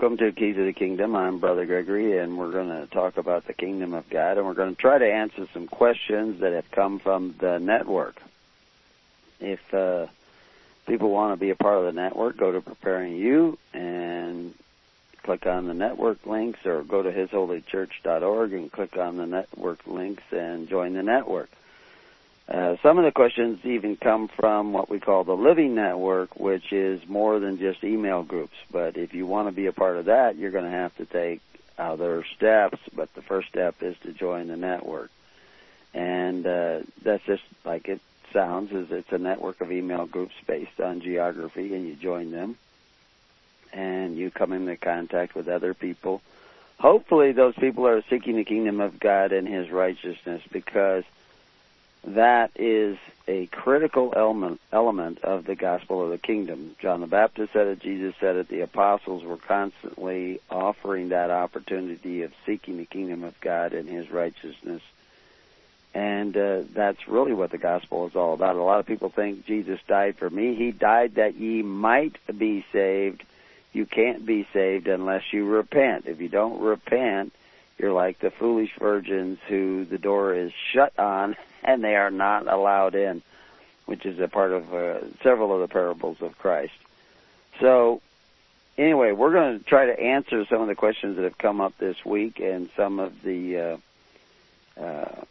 Welcome to Keys of the Kingdom. I'm Brother Gregory, and we're going to talk about the Kingdom of God, and we're going to try to answer some questions that have come from the network. If uh, people want to be a part of the network, go to Preparing You and click on the network links, or go to HisHolyChurch.org and click on the network links and join the network. Uh, some of the questions even come from what we call the Living Network, which is more than just email groups. But if you want to be a part of that, you're going to have to take other steps. But the first step is to join the network. And uh, that's just like it sounds, is it's a network of email groups based on geography, and you join them. And you come into contact with other people. Hopefully those people are seeking the kingdom of God and His righteousness because – that is a critical element element of the gospel of the kingdom. John the Baptist said it, Jesus said it, the apostles were constantly offering that opportunity of seeking the kingdom of God and his righteousness. And uh, that's really what the gospel is all about. A lot of people think Jesus died for me. He died that ye might be saved. You can't be saved unless you repent. If you don't repent, you're like the foolish virgins who the door is shut on and they are not allowed in, which is a part of uh, several of the parables of Christ. So, anyway, we're going to try to answer some of the questions that have come up this week and some of the uh, uh,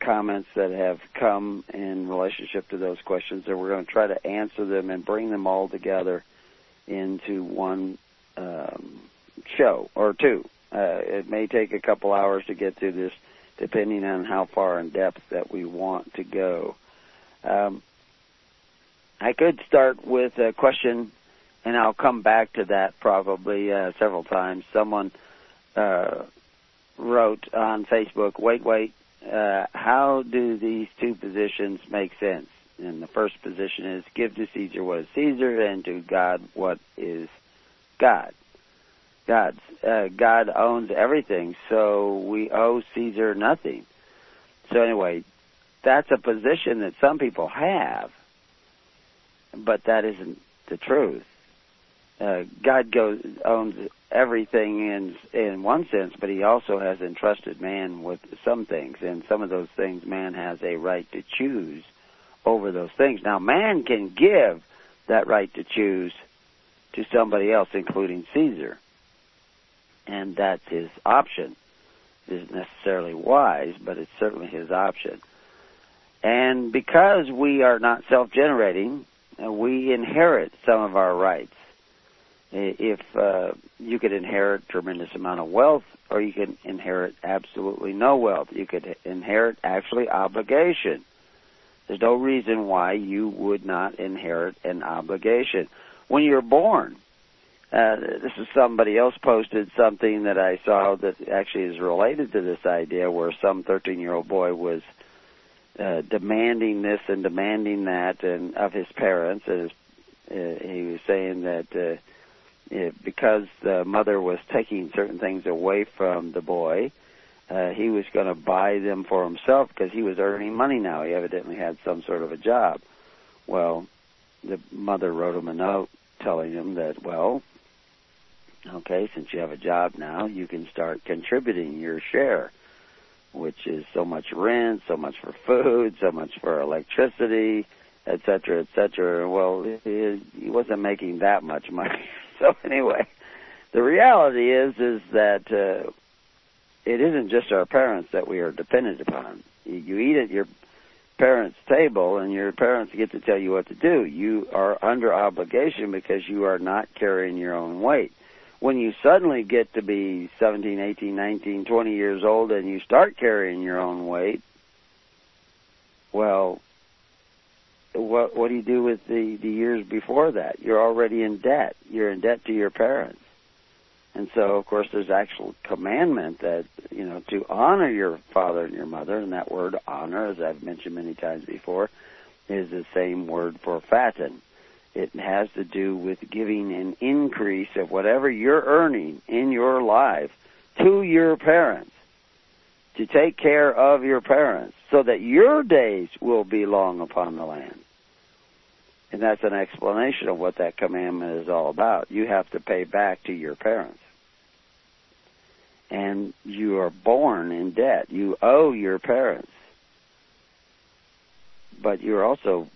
comments that have come in relationship to those questions, and we're going to try to answer them and bring them all together into one um, show or two. Uh, it may take a couple hours to get through this, depending on how far in depth that we want to go. Um, I could start with a question, and I'll come back to that probably uh, several times. Someone uh, wrote on Facebook, "Wait, wait, uh, how do these two positions make sense?" And the first position is give to Caesar what is Caesar, and to God what is God. God's. Uh, God owns everything, so we owe Caesar nothing. So anyway, that's a position that some people have, but that isn't the truth. Uh, God goes owns everything in in one sense, but He also has entrusted man with some things, and some of those things man has a right to choose over those things. Now, man can give that right to choose to somebody else, including Caesar and that's his option. It isn't necessarily wise, but it's certainly his option. And because we are not self-generating, uh, we inherit some of our rights. If uh, you could inherit tremendous amount of wealth, or you can inherit absolutely no wealth, you could inherit actually obligation. There's no reason why you would not inherit an obligation. When you're born, uh, this is somebody else posted something that I saw that actually is related to this idea, where some 13-year-old boy was uh, demanding this and demanding that, and of his parents, and his, uh, he was saying that uh, it, because the mother was taking certain things away from the boy, uh, he was going to buy them for himself because he was earning money now. He evidently had some sort of a job. Well, the mother wrote him a note telling him that, well, Okay, since you have a job now, you can start contributing your share, which is so much rent, so much for food, so much for electricity, et cetera, et cetera. Well, he, wasn't making that much money. So anyway, the reality is is that uh, it isn't just our parents that we are dependent upon. You eat at your parents' table, and your parents get to tell you what to do. You are under obligation because you are not carrying your own weight when you suddenly get to be 17, 18, 19, 20 years old and you start carrying your own weight, well, what what do you do with the the years before that? You're already in debt. You're in debt to your parents. And so, of course, there's actual commandment that, you know, to honor your father and your mother, and that word honor, as I've mentioned many times before, is the same word for fatten. It has to do with giving an increase of whatever you're earning in your life to your parents to take care of your parents so that your days will be long upon the land. And that's an explanation of what that commandment is all about. You have to pay back to your parents. And you are born in debt. You owe your parents. But you're also,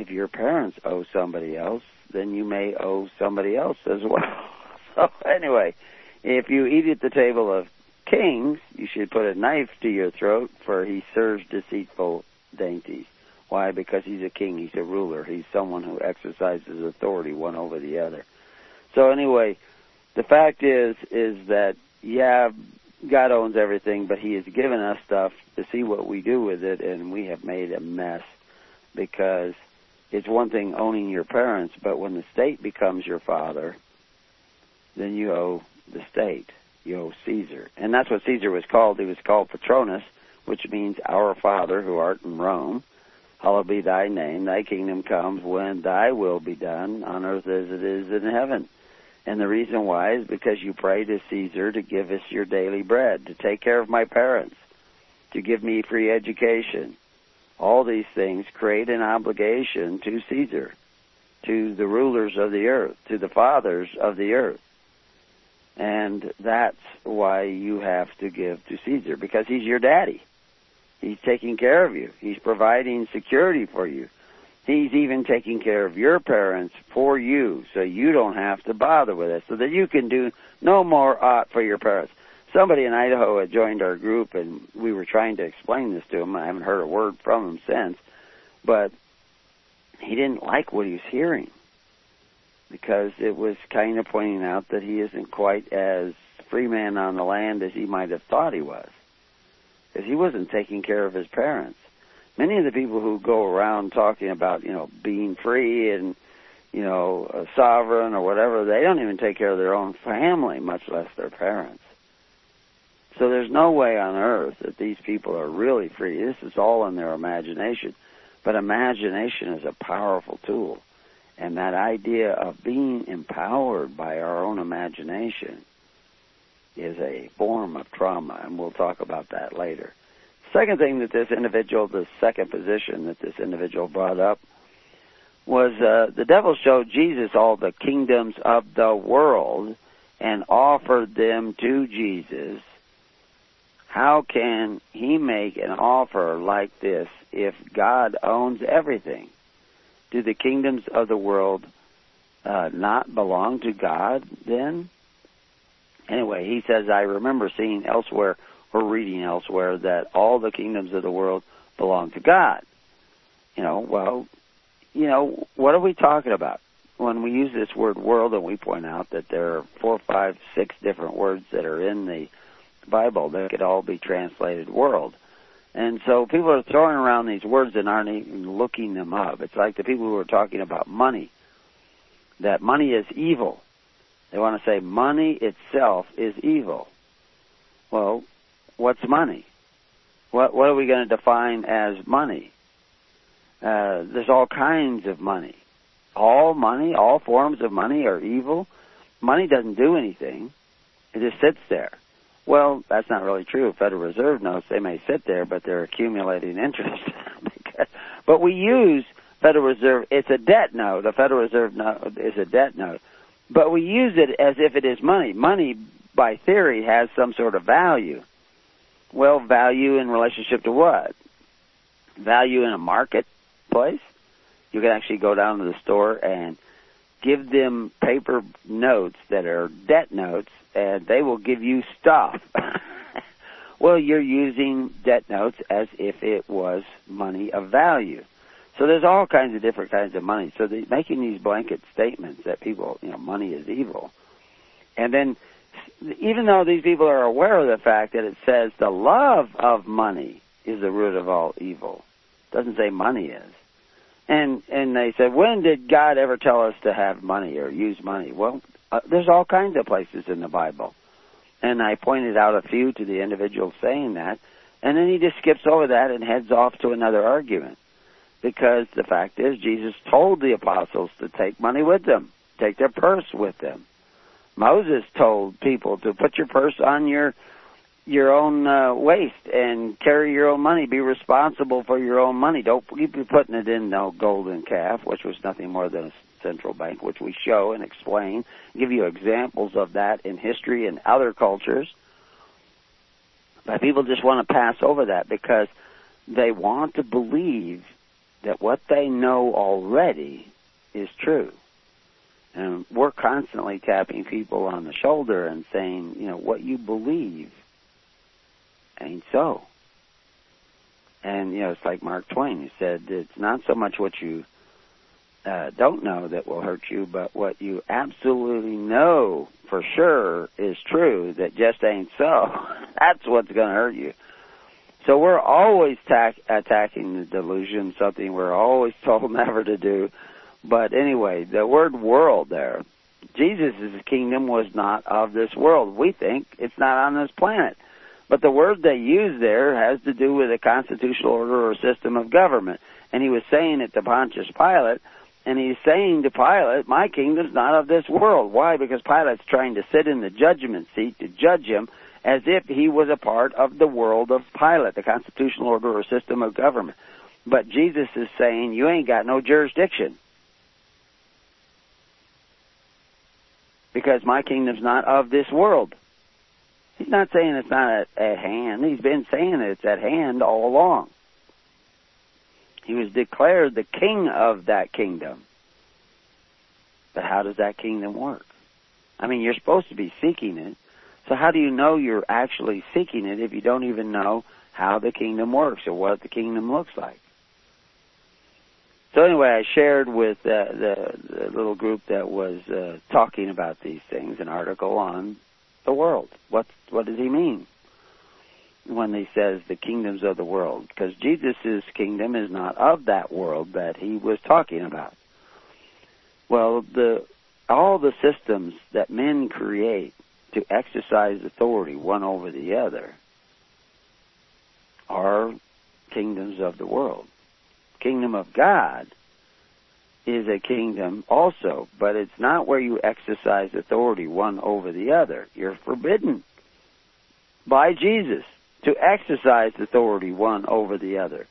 if your parents owe somebody else, then you may owe somebody else as well. so anyway, if you eat at the table of kings, you should put a knife to your throat, for he serves deceitful dainties. Why? Because he's a king, he's a ruler, he's someone who exercises authority one over the other. So anyway, the fact is is that yeah, God owns everything, but he has given us stuff to see what we do with it and we have made a mess because it's one thing owning your parents, but when the state becomes your father, then you owe the state. You owe Caesar. And that's what Caesar was called. He was called Patronus, which means our Father who art in Rome. Hallowed be thy name. Thy kingdom comes when thy will be done on earth as it is in heaven. And the reason why is because you pray to Caesar to give us your daily bread, to take care of my parents, to give me free education. All these things create an obligation to Caesar, to the rulers of the earth, to the fathers of the earth. And that's why you have to give to Caesar, because he's your daddy. He's taking care of you. He's providing security for you. He's even taking care of your parents for you, so you don't have to bother with it, so that you can do no more ought for your parents. Somebody in Idaho had joined our group, and we were trying to explain this to him. I haven't heard a word from him since, but he didn't like what he was hearing because it was kind of pointing out that he isn't quite as free man on the land as he might have thought he was because he wasn't taking care of his parents. Many of the people who go around talking about, you know, being free and, you know, sovereign or whatever, they don't even take care of their own family, much less their parents. So there's no way on earth that these people are really free. This is all in their imagination. But imagination is a powerful tool. And that idea of being empowered by our own imagination is a form of trauma, and we'll talk about that later. Second thing that this individual, the second position that this individual brought up, was uh, the devil showed Jesus all the kingdoms of the world and offered them to Jesus. How can he make an offer like this if God owns everything? Do the kingdoms of the world uh, not belong to God then? Anyway, he says, I remember seeing elsewhere or reading elsewhere that all the kingdoms of the world belong to God. You know, well, you know, what are we talking about? When we use this word world and we point out that there are four, five, six different words that are in the Bible that could all be translated world. And so people are throwing around these words and aren't even looking them up. It's like the people who are talking about money, that money is evil. They want to say money itself is evil. Well, what's money? What what are we going to define as money? Uh, there's all kinds of money. All money, all forms of money are evil. Money doesn't do anything. It just sits there. Well, that's not really true. Federal Reserve notes they may sit there, but they're accumulating interest. but we use Federal Reserve. It's a debt note. The Federal Reserve note is a debt note, but we use it as if it is money. Money, by theory, has some sort of value. Well, value in relationship to what? Value in a marketplace. You can actually go down to the store and give them paper notes that are debt notes, and they will give you stuff. well, you're using debt notes as if it was money of value. So there's all kinds of different kinds of money. So the, making these blanket statements that people, you know, money is evil, and then even though these people are aware of the fact that it says the love of money is the root of all evil, doesn't say money is. And and they said, when did God ever tell us to have money or use money? Well, uh, there's all kinds of places in the Bible, and I pointed out a few to the individual saying that, and then he just skips over that and heads off to another argument, because the fact is Jesus told the apostles to take money with them, take their purse with them. Moses told people to put your purse on your your own uh, waist and carry your own money. Be responsible for your own money. Don't keep putting it in no golden calf, which was nothing more than a central bank, which we show and explain, give you examples of that in history and other cultures. But people just want to pass over that because they want to believe that what they know already is true. And we're constantly tapping people on the shoulder and saying, you know, what you believe ain't so. And, you know, it's like Mark Twain who said, it's not so much what you uh, don't know that will hurt you, but what you absolutely know for sure is true that just ain't so. That's what's going to hurt you. So we're always tack- attacking the delusion, something we're always told never to do. But anyway, the word world there, Jesus' kingdom was not of this world. We think it's not on this planet. But the word they use there has to do with a constitutional order or system of government. And he was saying it to Pontius Pilate, and he's saying to Pilate, My kingdom's not of this world. Why? Because Pilate's trying to sit in the judgment seat to judge him as if he was a part of the world of Pilate, the constitutional order or system of government. But Jesus is saying, You ain't got no jurisdiction. Because my kingdom's not of this world. He's not saying it's not at, at hand. He's been saying it's at hand all along. He was declared the king of that kingdom. But how does that kingdom work? I mean, you're supposed to be seeking it. So how do you know you're actually seeking it if you don't even know how the kingdom works or what the kingdom looks like? So anyway, I shared with uh, the, the little group that was uh, talking about these things an article on the world. What what does he mean when he says the kingdoms of the world? Because Jesus' kingdom is not of that world that he was talking about. Well, the all the systems that men create to exercise authority one over the other are kingdoms of the world. Kingdom of God is a kingdom also, but it's not where you exercise authority one over the other. You're forbidden by Jesus to exercise authority one over the other.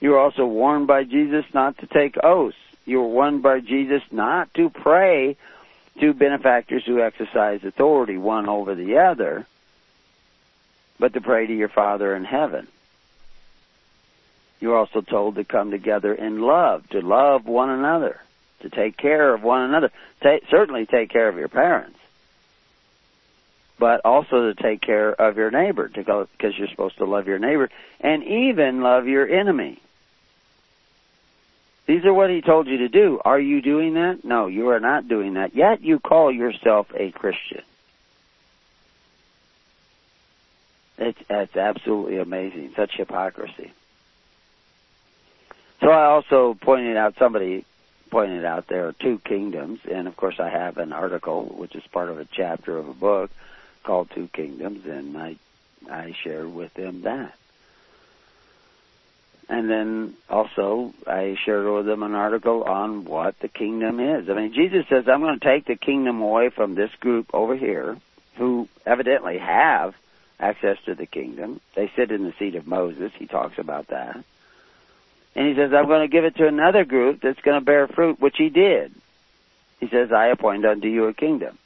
You're also warned by Jesus not to take oaths. You're warned by Jesus not to pray to benefactors who exercise authority one over the other, but to pray to your Father in heaven. You're also told to come together in love, to love one another, to take care of one another. Ta- certainly take care of your parents, but also to take care of your neighbor, because you're supposed to love your neighbor, and even love your enemy. These are what he told you to do. Are you doing that? No, you are not doing that. Yet you call yourself a Christian. It's, it's absolutely amazing. Such hypocrisy. So I also pointed out, somebody pointed out there are two kingdoms, and of course I have an article which is part of a chapter of a book called Two Kingdoms, and I I shared with them that. And then also I shared with them an article on what the kingdom is. I mean, Jesus says, I'm going to take the kingdom away from this group over here, who evidently have access to the kingdom. They sit in the seat of Moses. He talks about that. And he says, I'm going to give it to another group that's going to bear fruit, which he did. He says, I appoint unto you a kingdom.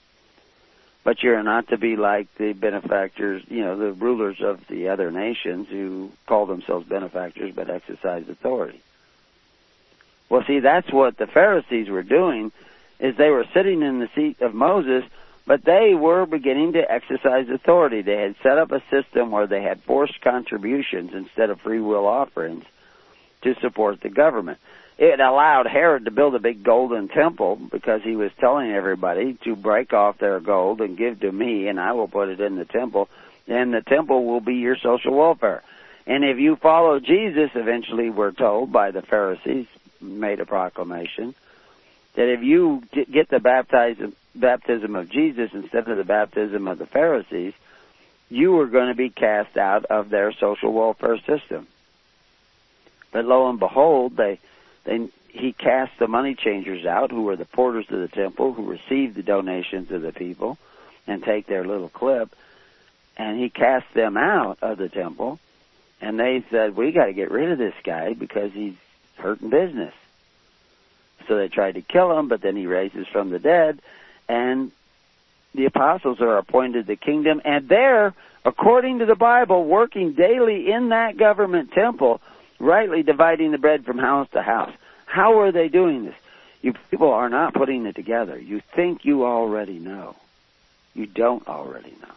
But you're not to be like the benefactors, you know, the rulers of the other nations who call themselves benefactors but exercise authority. Well, see, that's what the Pharisees were doing, is they were sitting in the seat of Moses, but they were beginning to exercise authority. They had set up a system where they had forced contributions instead of free will offerings to support the government. It allowed Herod to build a big golden temple because he was telling everybody to break off their gold and give to me, and I will put it in the temple, and the temple will be your social welfare. And if you follow Jesus, eventually we're told by the Pharisees, made a proclamation, that if you get the baptism, baptism of Jesus instead of the baptism of the Pharisees, you are going to be cast out of their social welfare system. But lo and behold, they, he cast the money changers out, who were the porters of the temple, who received the donations of the people and take their little clip. and he cast them out of the temple. And they said, "We got to get rid of this guy because he's hurting business." So they tried to kill him, but then he raises from the dead, and the apostles are appointed the kingdom, and they're, according to the Bible, working daily in that government temple, rightly dividing the bread from house to house. How are they doing this? You people are not putting it together. You think you already know. You don't already know.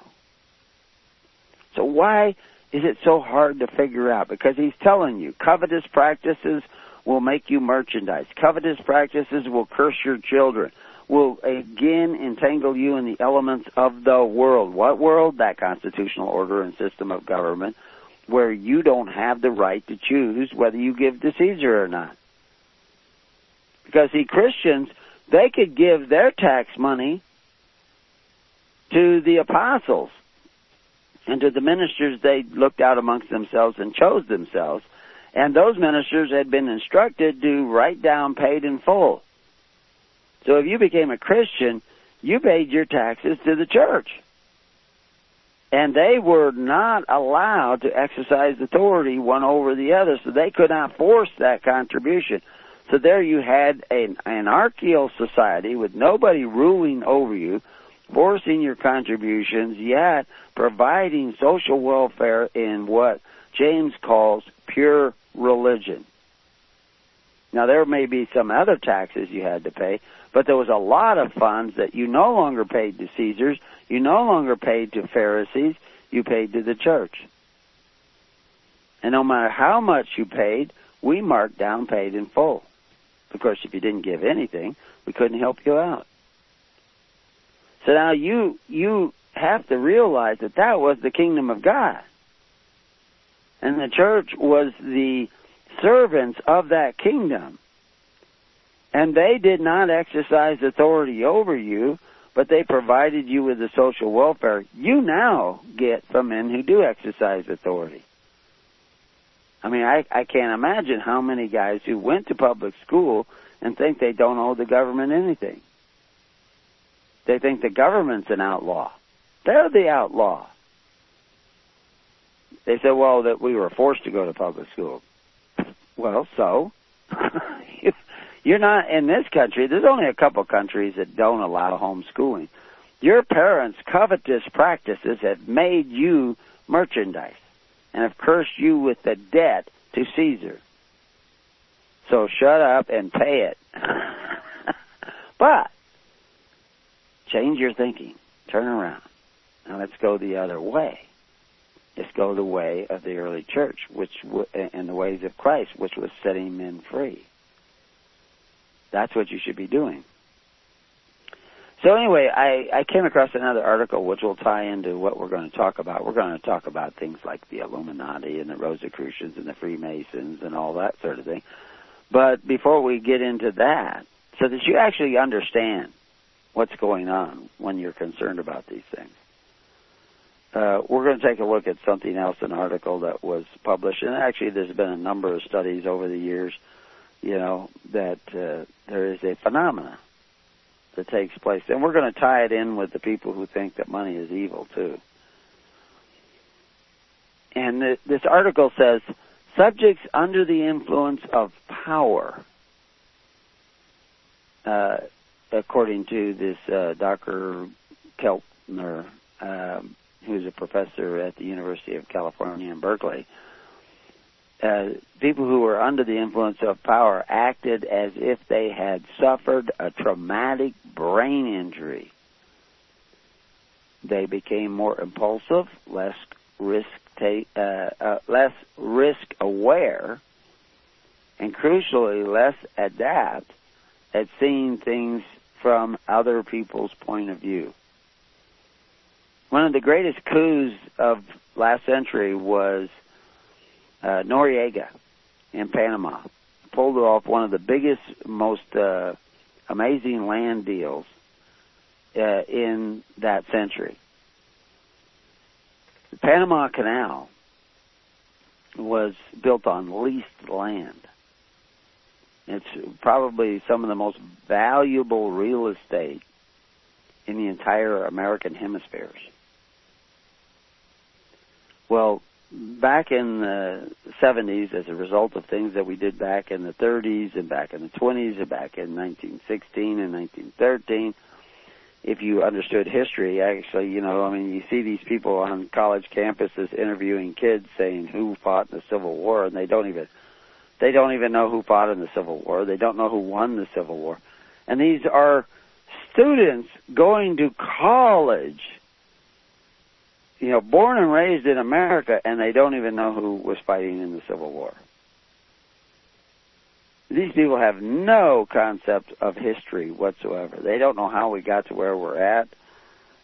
So why is it so hard to figure out? Because he's telling you covetous practices will make you merchandise. Covetous practices will curse your children. Will again entangle you in the elements of the world. What world? That constitutional order and system of government where you don't have the right to choose whether you give to Caesar or not. Because see, Christians, they could give their tax money to the apostles and to the ministers they looked out amongst themselves and chose themselves. And those ministers had been instructed to write down paid in full. So if you became a Christian, you paid your taxes to the church. And they were not allowed to exercise authority one over the other, so they could not force that contribution. So there you had an anarchical society with nobody ruling over you, forcing your contributions, yet providing social welfare in what James calls pure religion. Now there may be some other taxes you had to pay, but there was a lot of funds that you no longer paid to Caesars, you no longer paid to Pharisees, you paid to the church. And no matter how much you paid, we marked down paid in full. Of course, if you didn't give anything, we couldn't help you out. So now you you have to realize that that was the kingdom of God. And the church was the servants of that kingdom. And they did not exercise authority over you, but they provided you with the social welfare you now get from men who do exercise authority. I mean, I, I can't imagine how many guys who went to public school and think they don't owe the government anything. They think the government's an outlaw. They're the outlaw. They said, well, that we were forced to go to public school. Well, so? You're not in this country. There's only a couple countries that don't allow homeschooling. Your parents' covetous practices have made you merchandise and have cursed you with the debt to Caesar. So shut up and pay it. but change your thinking. Turn around. Now let's go the other way. Let's go the way of the early church, which and the ways of Christ, which was setting men free. That's what you should be doing. So anyway, I, I came across another article which will tie into what we're going to talk about. We're going to talk about things like the Illuminati and the Rosicrucians and the Freemasons and all that sort of thing. But before we get into that, so that you actually understand what's going on when you're concerned about these things, uh, we're going to take a look at something else, an article that was published, and actually there's been a number of studies over the years, you know, that uh, there is a phenomena that takes place, and we're going to tie it in with the people who think that money is evil too. And th- this article says subjects under the influence of power, uh, according to this uh, Dr. Keltner, um, who's a professor at the University of California in Berkeley, uh, people who were under the influence of power acted as if they had suffered a traumatic brain injury. They became more impulsive, less risk uh, uh, less risk aware, and crucially less adept at seeing things from other people's point of view. One of the greatest coups of last century was uh, Noriega in Panama. Pulled off one of the biggest, most uh, amazing land deals uh, in that century. The Panama Canal was built on leased land. It's probably some of the most valuable real estate in the entire American hemispheres. Well, back in the 70s, as a result of things that we did back in the 30s and back in the 20s and back in 1916 and 1913, if you understood history, actually, you know, I mean, you see these people on college campuses interviewing kids saying who fought in the Civil War, and they don't even they don't even know who fought in the Civil War. They don't know who won the Civil War, and these are students going to college you know, born and raised in America, and they don't even know who was fighting in the Civil War. These people have no concept of history whatsoever. They don't know how we got to where we're at.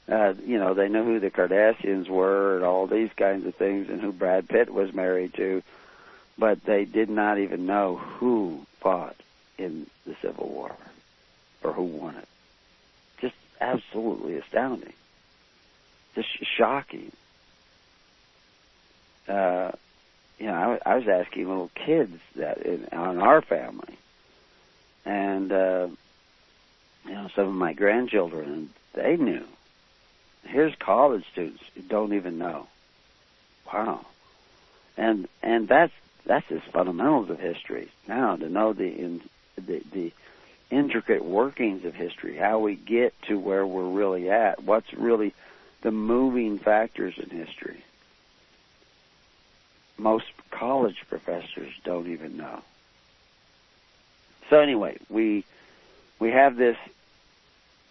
Uh, you know, they know who the Kardashians were and all these kinds of things and who Brad Pitt was married to, but they did not even know who fought in the Civil War or who won it. Just absolutely astounding just shocking. Uh, you know, I, was asking little kids that in, on our family, and uh, you know, some of my grandchildren, they knew. Here's college students who don't even know. Wow, and and that's that's just fundamentals of history. Now to know the in, the the intricate workings of history, how we get to where we're really at, what's really the moving factors in history. Most college professors don't even know. So anyway, we we have this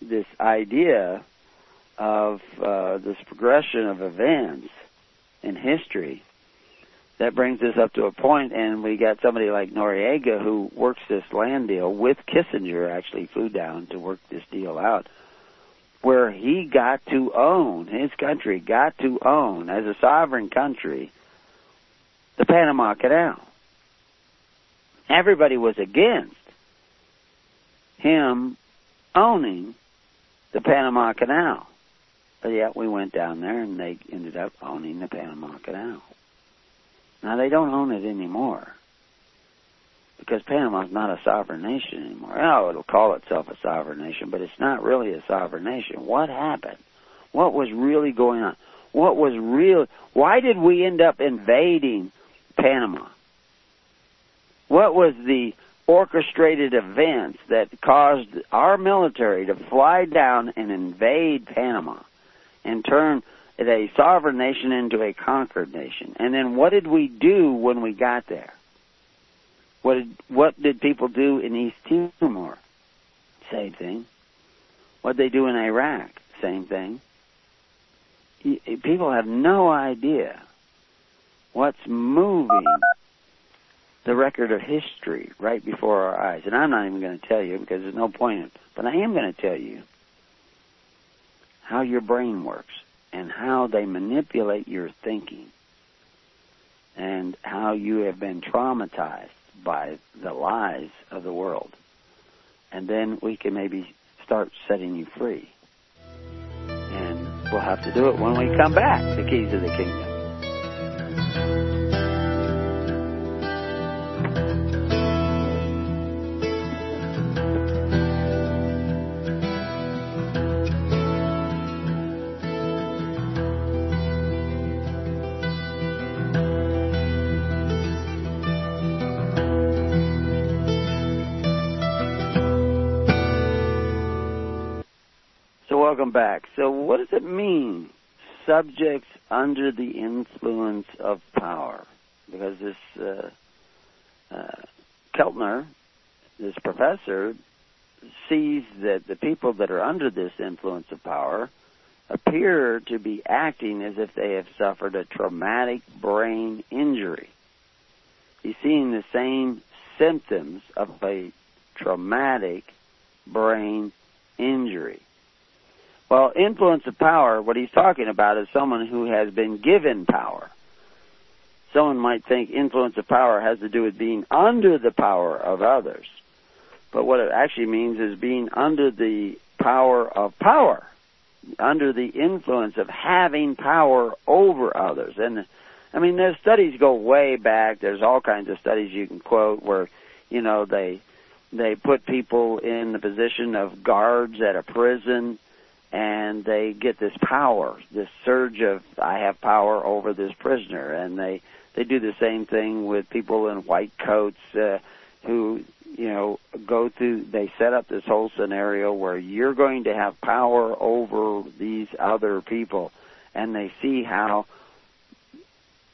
this idea of uh, this progression of events in history that brings us up to a point, and we got somebody like Noriega who works this land deal with Kissinger. Actually, flew down to work this deal out where he got to own, his country got to own, as a sovereign country, the Panama Canal. Everybody was against him owning the Panama Canal. But yet we went down there and they ended up owning the Panama Canal. Now they don't own it anymore because Panama is not a sovereign nation anymore. Oh, it'll call itself a sovereign nation, but it's not really a sovereign nation. What happened? What was really going on? What was real? Why did we end up invading Panama? What was the orchestrated events that caused our military to fly down and invade Panama and turn a sovereign nation into a conquered nation? And then what did we do when we got there? What did, what did people do in East Timor? Same thing. What they do in Iraq? Same thing. People have no idea what's moving the record of history right before our eyes. And I'm not even going to tell you because there's no point in it. But I am going to tell you how your brain works and how they manipulate your thinking and how you have been traumatized by the lies of the world. And then we can maybe start setting you free. And we'll have to do it when we come back, the keys of the kingdom. Does it mean, subjects under the influence of power? Because this uh, uh, Keltner, this professor, sees that the people that are under this influence of power appear to be acting as if they have suffered a traumatic brain injury. He's seeing the same symptoms of a traumatic brain injury. Well, influence of power, what he's talking about is someone who has been given power. Someone might think influence of power has to do with being under the power of others. But what it actually means is being under the power of power, under the influence of having power over others. And I mean, there's studies go way back. There's all kinds of studies you can quote where, you know, they they put people in the position of guards at a prison and they get this power, this surge of I have power over this prisoner, and they they do the same thing with people in white coats uh, who you know go through. They set up this whole scenario where you're going to have power over these other people, and they see how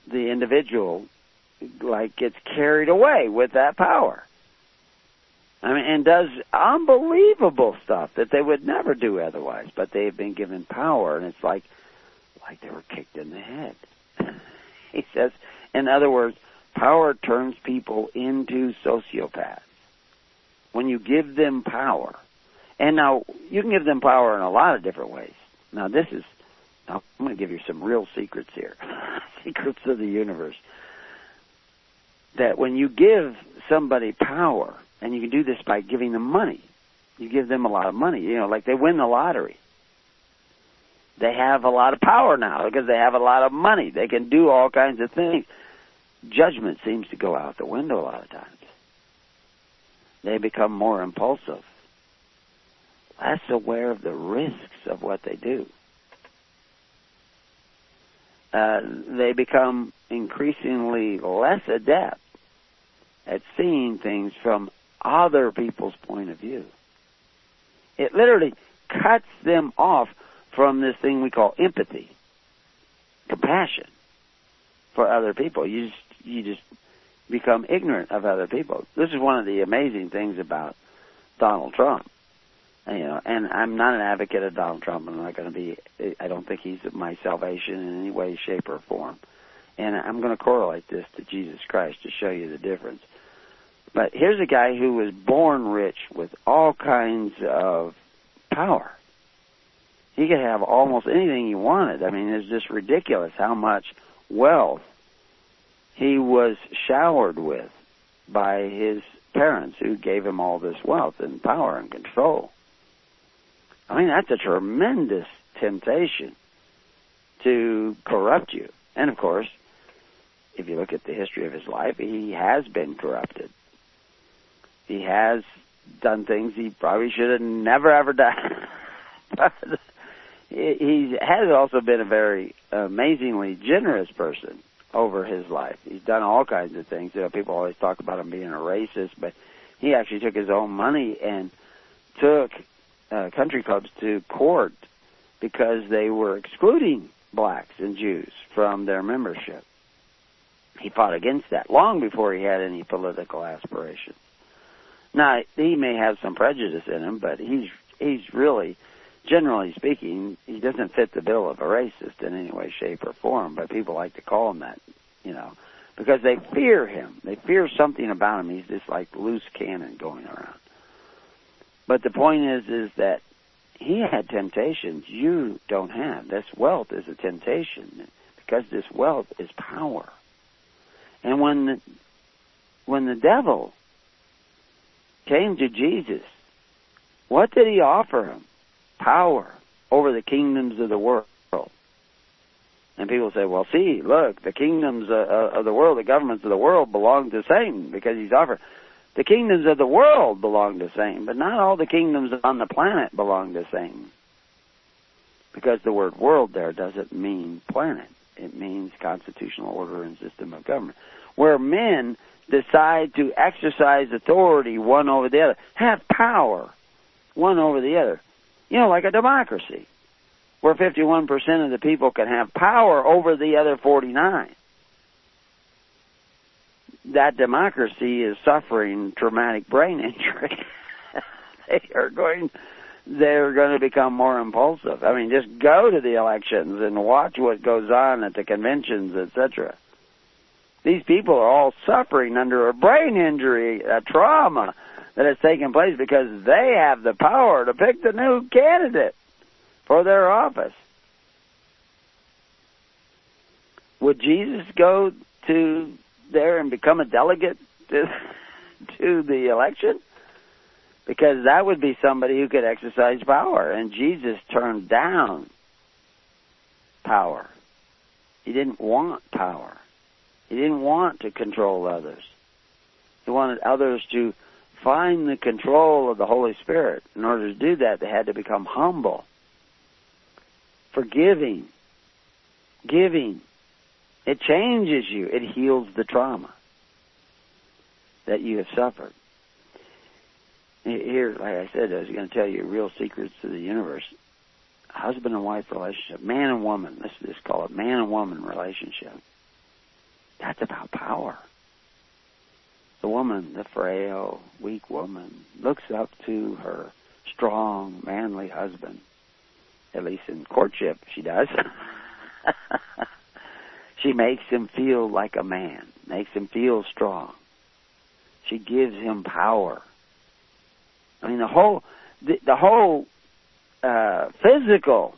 the individual like gets carried away with that power. I mean, and does unbelievable stuff that they would never do otherwise. But they've been given power, and it's like, like they were kicked in the head. he says, in other words, power turns people into sociopaths. When you give them power, and now you can give them power in a lot of different ways. Now this is, now I'm going to give you some real secrets here, secrets of the universe. That when you give somebody power, and you can do this by giving them money. You give them a lot of money, you know, like they win the lottery. They have a lot of power now because they have a lot of money. They can do all kinds of things. Judgment seems to go out the window a lot of times. They become more impulsive, less aware of the risks of what they do. Uh, they become increasingly less adept at seeing things from other people's point of view. It literally cuts them off from this thing we call empathy, compassion for other people. You just you just become ignorant of other people. This is one of the amazing things about Donald Trump. You know, and I'm not an advocate of Donald Trump. I'm not going to be. I don't think he's my salvation in any way, shape, or form. And I'm going to correlate this to Jesus Christ to show you the difference. But here's a guy who was born rich with all kinds of power. He could have almost anything he wanted. I mean, it's just ridiculous how much wealth he was showered with by his parents who gave him all this wealth and power and control. I mean, that's a tremendous temptation to corrupt you. And of course, if you look at the history of his life, he has been corrupted. He has done things he probably should have never ever done. but he has also been a very amazingly generous person over his life. He's done all kinds of things. You know, people always talk about him being a racist, but he actually took his own money and took uh, country clubs to court because they were excluding blacks and Jews from their membership. He fought against that long before he had any political aspirations. Now he may have some prejudice in him, but he's he's really, generally speaking, he doesn't fit the bill of a racist in any way, shape, or form. But people like to call him that, you know, because they fear him. They fear something about him. He's just like loose cannon going around. But the point is, is that he had temptations you don't have. This wealth is a temptation because this wealth is power. And when the, when the devil came to Jesus, what did he offer him? Power over the kingdoms of the world. And people say, well, see, look, the kingdoms uh, uh, of the world, the governments of the world belong to Satan because he's offered. The kingdoms of the world belong to Satan, but not all the kingdoms on the planet belong to Satan. Because the word world there doesn't mean planet. It means constitutional order and system of government. Where men decide to exercise authority one over the other, have power one over the other. You know, like a democracy, where 51% of the people can have power over the other 49. That democracy is suffering traumatic brain injury. they are going they're going to become more impulsive. I mean, just go to the elections and watch what goes on at the conventions, etc. These people are all suffering under a brain injury, a trauma that has taken place because they have the power to pick the new candidate for their office. Would Jesus go to there and become a delegate to, to the election? Because that would be somebody who could exercise power. And Jesus turned down power. He didn't want power. He didn't want to control others. He wanted others to find the control of the Holy Spirit. In order to do that, they had to become humble. forgiving, giving. It changes you. It heals the trauma that you have suffered. Here, like I said, I was going to tell you real secrets to the universe. Husband and wife relationship, man and woman. Let's just call it man and woman relationship. That's about power. The woman, the frail, weak woman, looks up to her strong, manly husband. At least in courtship, she does. she makes him feel like a man, makes him feel strong. She gives him power. I mean, the whole, the, the whole uh, physical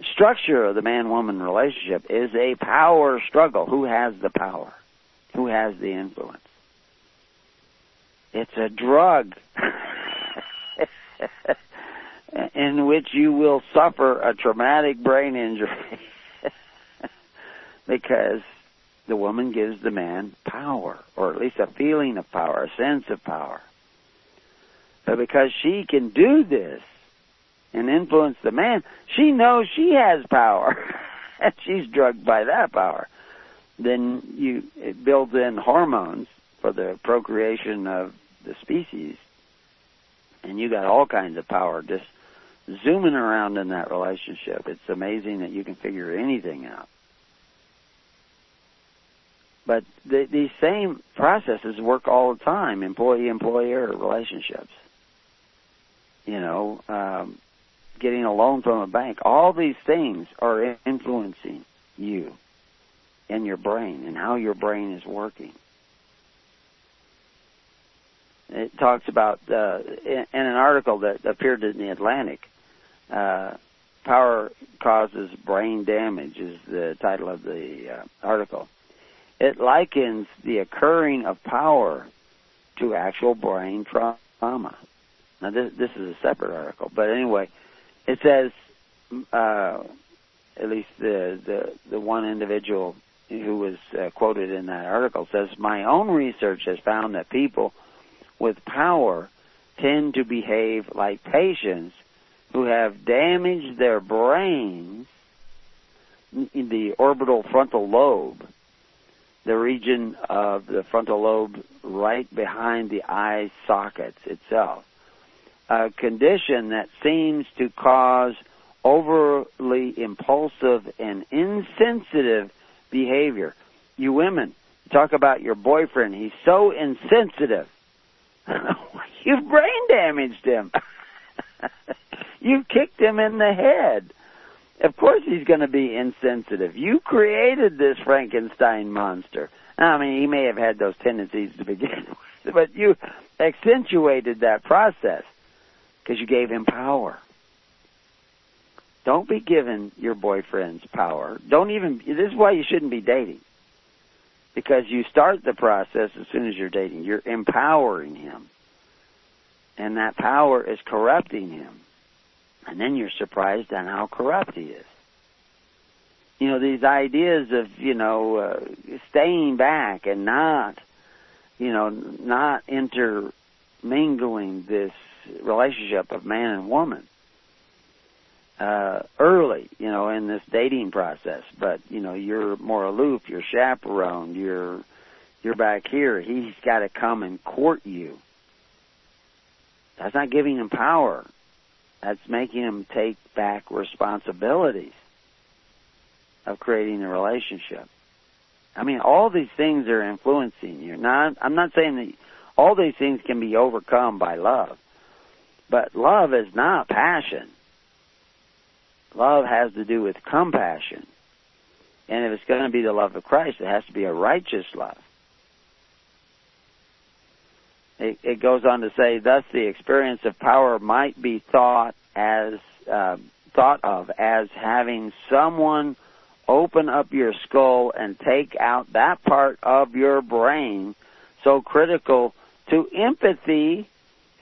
structure of the man-woman relationship is a power struggle. Who has the power? Who has the influence? It's a drug in which you will suffer a traumatic brain injury because the woman gives the man power, or at least a feeling of power, a sense of power. But because she can do this and influence the man, she knows she has power, and she's drugged by that power. Then you it builds in hormones for the procreation of the species, and you got all kinds of power just zooming around in that relationship. It's amazing that you can figure anything out. But the, these same processes work all the time, employee-employer relationships. You know, um, getting a loan from a bank. All these things are influencing you and your brain and how your brain is working. It talks about uh, in, an article that appeared in the Atlantic. Uh, power causes brain damage is the title of the uh, article. It likens the occurring of power to actual brain trauma. Now this this is a separate article, but anyway, it says uh, at least the the the one individual who was uh, quoted in that article says my own research has found that people with power tend to behave like patients who have damaged their brains in the orbital frontal lobe, the region of the frontal lobe right behind the eye sockets itself. A condition that seems to cause overly impulsive and insensitive behavior. You women, talk about your boyfriend. He's so insensitive. You've brain damaged him. You've kicked him in the head. Of course he's going to be insensitive. You created this Frankenstein monster. I mean, he may have had those tendencies to begin with, but you accentuated that process because you gave him power. Don't be giving your boyfriends power. Don't even, this is why you shouldn't be dating because you start the process as soon as you're dating. You're empowering him. And that power is corrupting him. And then you're surprised on how corrupt he is. You know, these ideas of, you know, uh, staying back and not, you know, not intermingling this relationship of man and woman uh, early, you know, in this dating process. But you know, you're more aloof. You're chaperoned. You're you're back here. He's got to come and court you. That's not giving him power. That's making him take back responsibilities of creating a relationship. I mean, all these things are influencing you. Now, I'm not saying that all these things can be overcome by love, but love is not passion. Love has to do with compassion. And if it's going to be the love of Christ, it has to be a righteous love. It, it goes on to say, thus the experience of power might be thought as uh, thought of as having someone open up your skull and take out that part of your brain so critical to empathy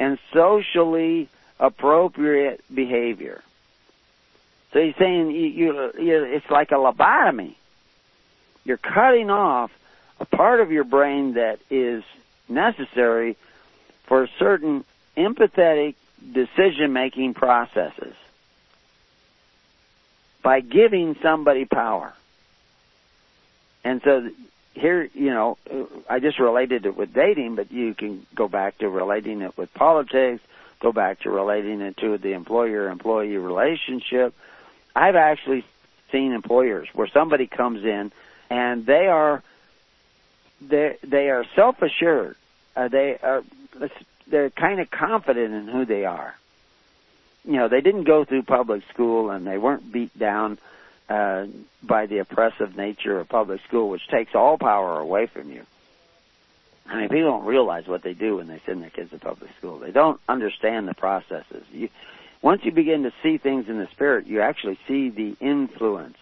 and socially appropriate behavior. So he's saying you, you, you, it's like a lobotomy. You're cutting off a part of your brain that is necessary for certain empathetic decision making processes. by giving somebody power. And so here, you know, I just related it with dating, but you can go back to relating it with politics, go back to relating it to the employer-employee relationship. I've actually seen employers where somebody comes in and they are they they are self-assured. Uh, they are they're kind of confident in who they are. You know, they didn't go through public school and they weren't beat down uh, by the oppressive nature of public school, which takes all power away from you. I mean, people don't realize what they do when they send their kids to public school. They don't understand the processes. You, once you begin to see things in the spirit, you actually see the influence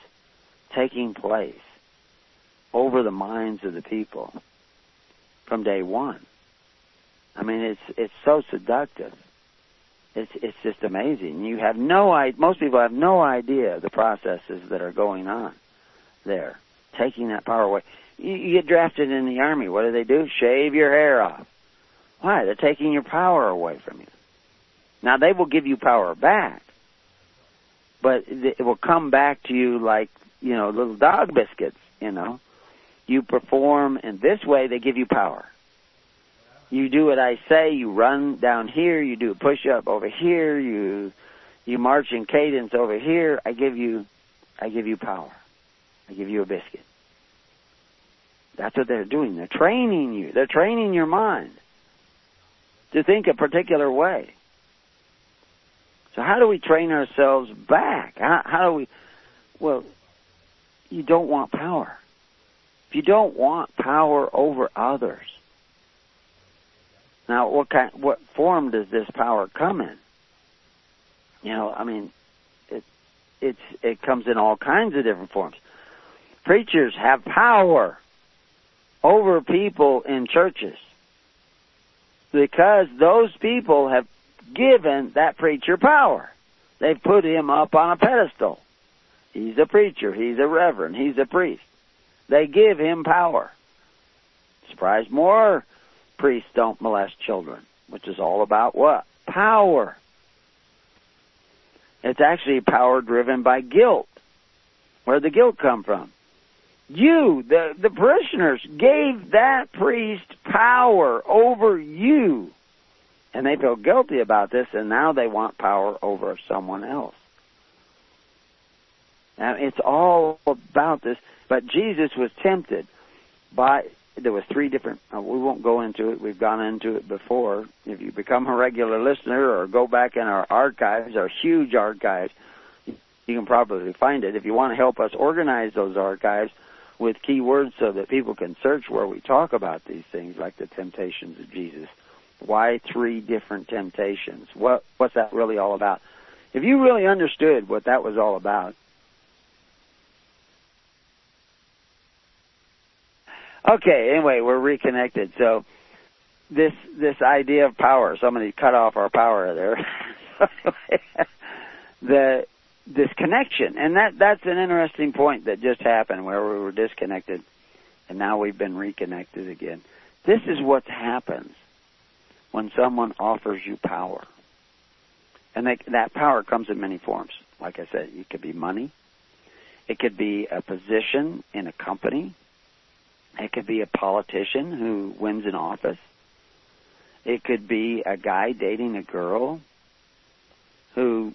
taking place over the minds of the people from day one. I mean, it's it's so seductive. It's it's just amazing. You have no idea. Most people have no idea the processes that are going on there, taking that power away. You, you get drafted in the army. What do they do? Shave your hair off. Why? They're taking your power away from you. Now they will give you power back, but it will come back to you like you know little dog biscuits. You know, you perform in this way, they give you power. You do what I say. You run down here. You do a push up over here. You you march in cadence over here. I give you I give you power. I give you a biscuit. That's what they're doing. They're training you. They're training your mind to think a particular way. So how do we train ourselves back? How, how do we? Well, you don't want power. If you don't want power over others, now, what kind, what form does this power come in? You know, I mean, it it's it comes in all kinds of different forms. Preachers have power over people in churches because those people have given that preacher power. They've put him up on a pedestal. He's a preacher. He's a reverend. He's a priest. They give him power. Surprise more priests don't molest children, which is all about what? Power. It's actually power driven by guilt. Where'd the guilt come from? You, the, the parishioners, gave that priest power over you. And they feel guilty about this, and now they want power over someone else. Now, it's all about this. But Jesus was tempted by there was three different. Uh, we won't go into it. We've gone into it before. If you become a regular listener or go back in our archives, our huge archives, you can probably find it. If you want to help us organize those archives with keywords so that people can search where we talk about these things, like the temptations of Jesus. Why three different temptations? What what's that really all about? If you really understood what that was all about, Okay, anyway, we're reconnected. So this this idea of power, somebody cut off our power there. the this connection, and that that's an interesting point that just happened where we were disconnected, and now we've been reconnected again. This is what happens when someone offers you power, and they, that power comes in many forms. Like I said, it could be money, it could be a position in a company, it could be a politician who wins an office. It could be a guy dating a girl who,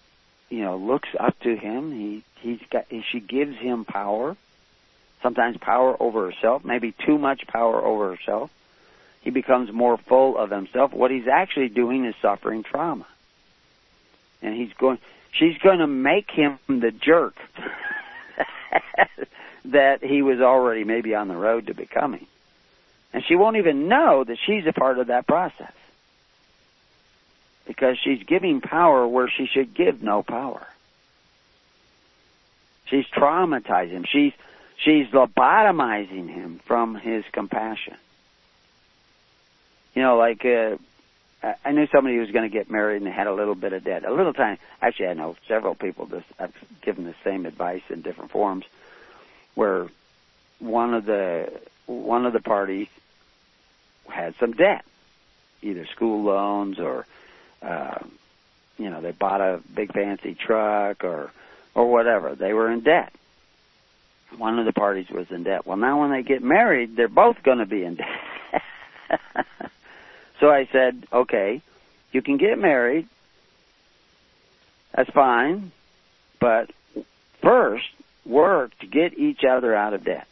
you know, looks up to him. He he's got she gives him power. Sometimes power over herself, maybe too much power over herself. He becomes more full of himself. What he's actually doing is suffering trauma. And he's going she's going to make him the jerk. that he was already maybe on the road to becoming. And she won't even know that she's a part of that process. Because she's giving power where she should give no power. She's traumatizing him. She's she's lobotomizing him from his compassion. You know, like uh, I knew somebody who was going to get married and had a little bit of debt, a little time. Actually, I know several people. This I've given the same advice in different forms where one of the one of the parties had some debt, either school loans or uh, you know they bought a big fancy truck or or whatever. They were in debt. One of the parties was in debt. Well, now when they get married, they're both going to be in debt. so I said, okay, you can get married. That's fine. But first, work to get each other out of debt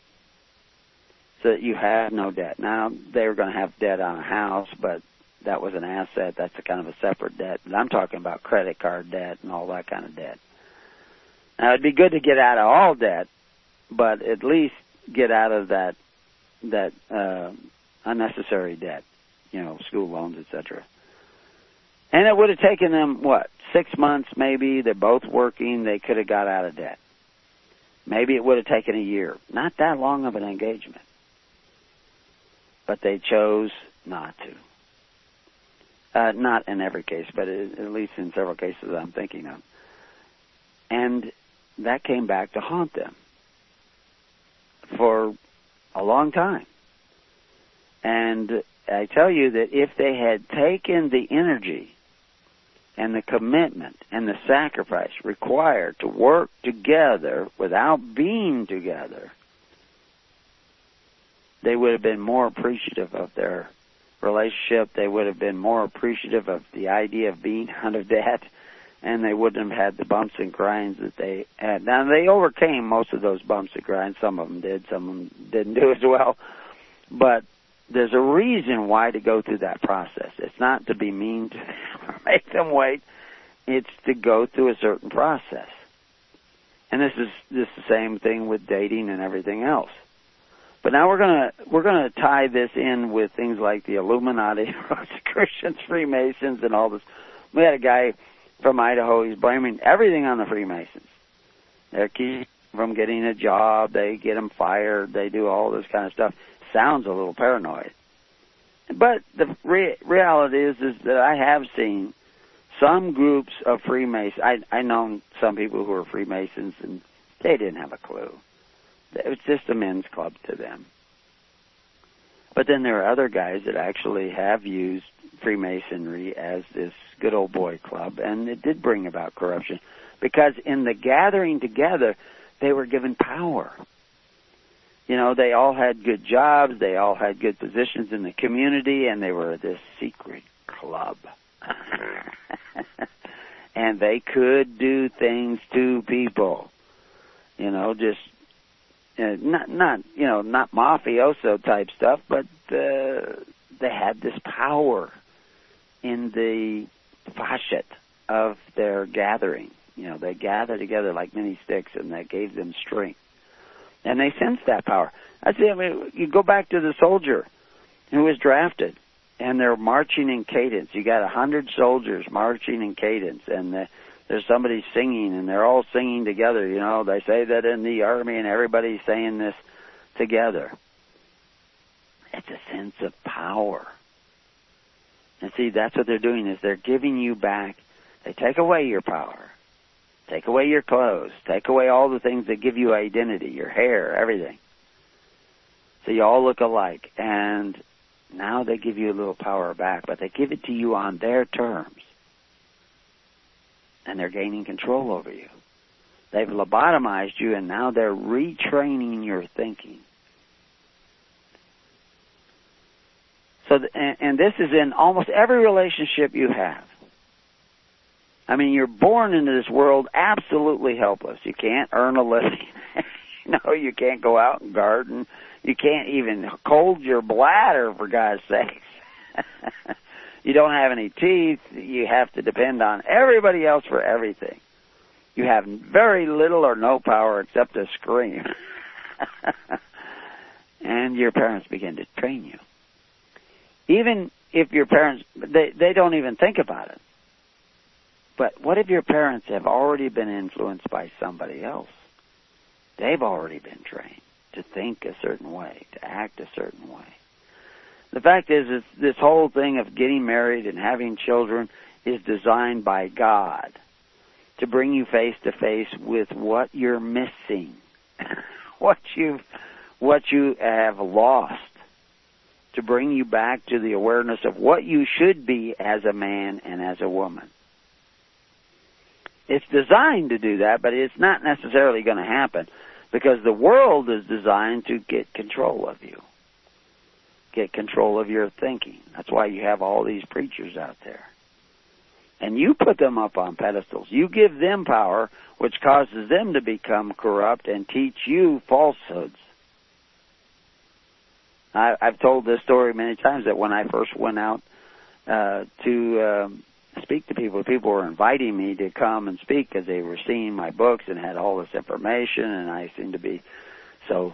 so that you have no debt. Now, they were going to have debt on a house, but that was an asset. That's a kind of a separate debt. But I'm talking about credit card debt and all that kind of debt. Now, it'd be good to get out of all debt, but at least get out of that that uh, unnecessary debt, you know, school loans, etc. And it would have taken them what six months, maybe. They're both working. They could have got out of debt. Maybe it would have taken a year. Not that long of an engagement. But they chose not to. Uh, not in every case, but at least in several cases I'm thinking of. And that came back to haunt them for a long time. And I tell you that if they had taken the energy and the commitment and the sacrifice required to work together without being together, they would have been more appreciative of their relationship. They would have been more appreciative of the idea of being out of debt, and they wouldn't have had the bumps and grinds that they had. Now, they overcame most of those bumps and grinds. Some of them did, some of them didn't do as well. But there's a reason why to go through that process. It's not to be mean to or make them wait. It's to go through a certain process. And this is is the same thing with dating and everything else. But now we're gonna we're gonna tie this in with things like the Illuminati, Rosicrucians, Freemasons, and all this. We had a guy from Idaho. He's blaming everything on the Freemasons. They're keeping from getting a job. They get them fired. They do all this kind of stuff sounds a little paranoid. But the re- reality is, is that I have seen some groups of Freemasons. I I know some people who are Freemasons, and they didn't have a clue. It was just a men's club to them. But then there are other guys that actually have used Freemasonry as this good old boy club, and it did bring about corruption because in the gathering together, they were given power you know, they all had good jobs, they all had good positions in the community, and they were this secret club. and they could do things to people. You know, just uh, not not you know not mafioso type stuff, but uh, they had this power in the facet of their gathering. You know, they gathered together like many sticks, and that gave them strength and they sense that power. I see. I mean, you go back to the soldier who was drafted, and they're marching in cadence. You got a hundred soldiers marching in cadence, and the, there's somebody singing, and they're all singing together. You know, they say that in the army, and everybody's saying this together. It's a sense of power. And see, that's what they're doing is they're giving you back. They take away your power Take away your clothes. Take away all the things that give you identity, your hair, everything. So you all look alike. And now they give you a little power back, but they give it to you on their terms. And they're gaining control over you. They've lobotomized you and now they're retraining your thinking. So, and, and this is in almost every relationship you have. I mean, you're born into this world absolutely helpless. You can't earn a living. know, you can't go out and garden. You can't even cold your bladder, for God's sakes. you don't have any teeth. You have to depend on everybody else for everything. You have very little or no power except to scream. and your parents begin to train you. Even if your parents, they, they don't even think about it but what if your parents have already been influenced by somebody else? They've already been trained to think a certain way, to act a certain way. The fact is, is this whole thing of getting married and having children is designed by God to bring you face to face with what you're missing, what you've, what you have lost, to bring you back to the awareness of what you should be as a man and as a woman. It's designed to do that, but it's not necessarily going to happen because the world is designed to get control of you, get control of your thinking. That's why you have all these preachers out there. And you put them up on pedestals. You give them power, which causes them to become corrupt and teach you falsehoods. I, I've told this story many times that when I first went out uh, to um, speak to people, people were inviting me to come and speak because they were seeing my books and had all this information, and I seemed to be so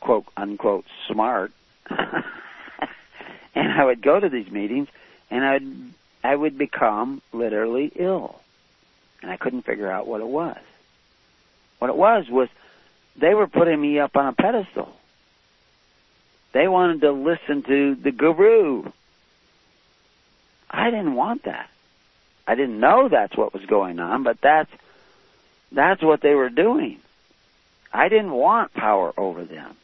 quote unquote smart. and I would go to these meetings, and I'd I would become literally ill, and I couldn't figure out what it was. What it was was they were putting me up on a pedestal they wanted to listen to the guru. I didn't want that. I didn't know that's what was going on, but that's that's what they were doing. I didn't want power over them.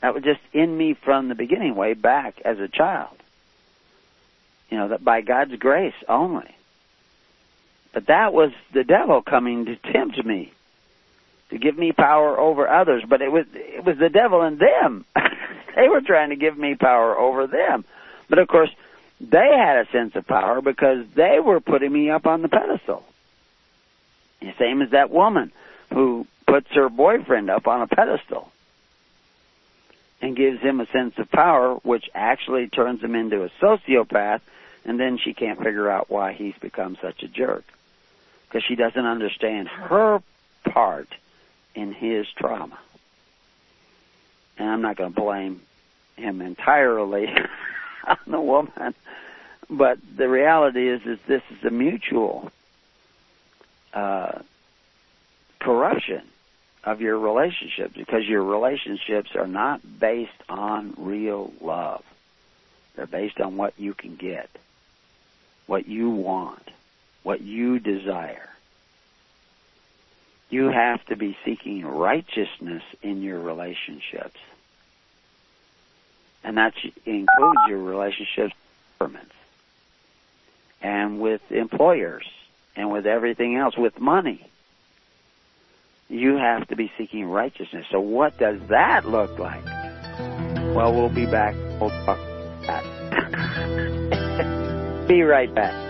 That was just in me from the beginning, way back as a child. You know, that by God's grace only. But that was the devil coming to tempt me to give me power over others, but it was it was the devil in them. they were trying to give me power over them. But of course, they had a sense of power because they were putting me up on the pedestal. Same as that woman who puts her boyfriend up on a pedestal and gives him a sense of power, which actually turns him into a sociopath, and then she can't figure out why he's become such a jerk. Because she doesn't understand her part in his trauma. And I'm not going to blame him entirely on the woman, but the reality is, is this is a mutual uh, corruption of your relationships because your relationships are not based on real love. They're based on what you can get, what you want, what you desire. You have to be seeking righteousness in your relationships. And that includes your relationships with governments and with employers and with everything else, with money. You have to be seeking righteousness. So what does that look like? Well, we'll be back. We'll talk about that. be right back.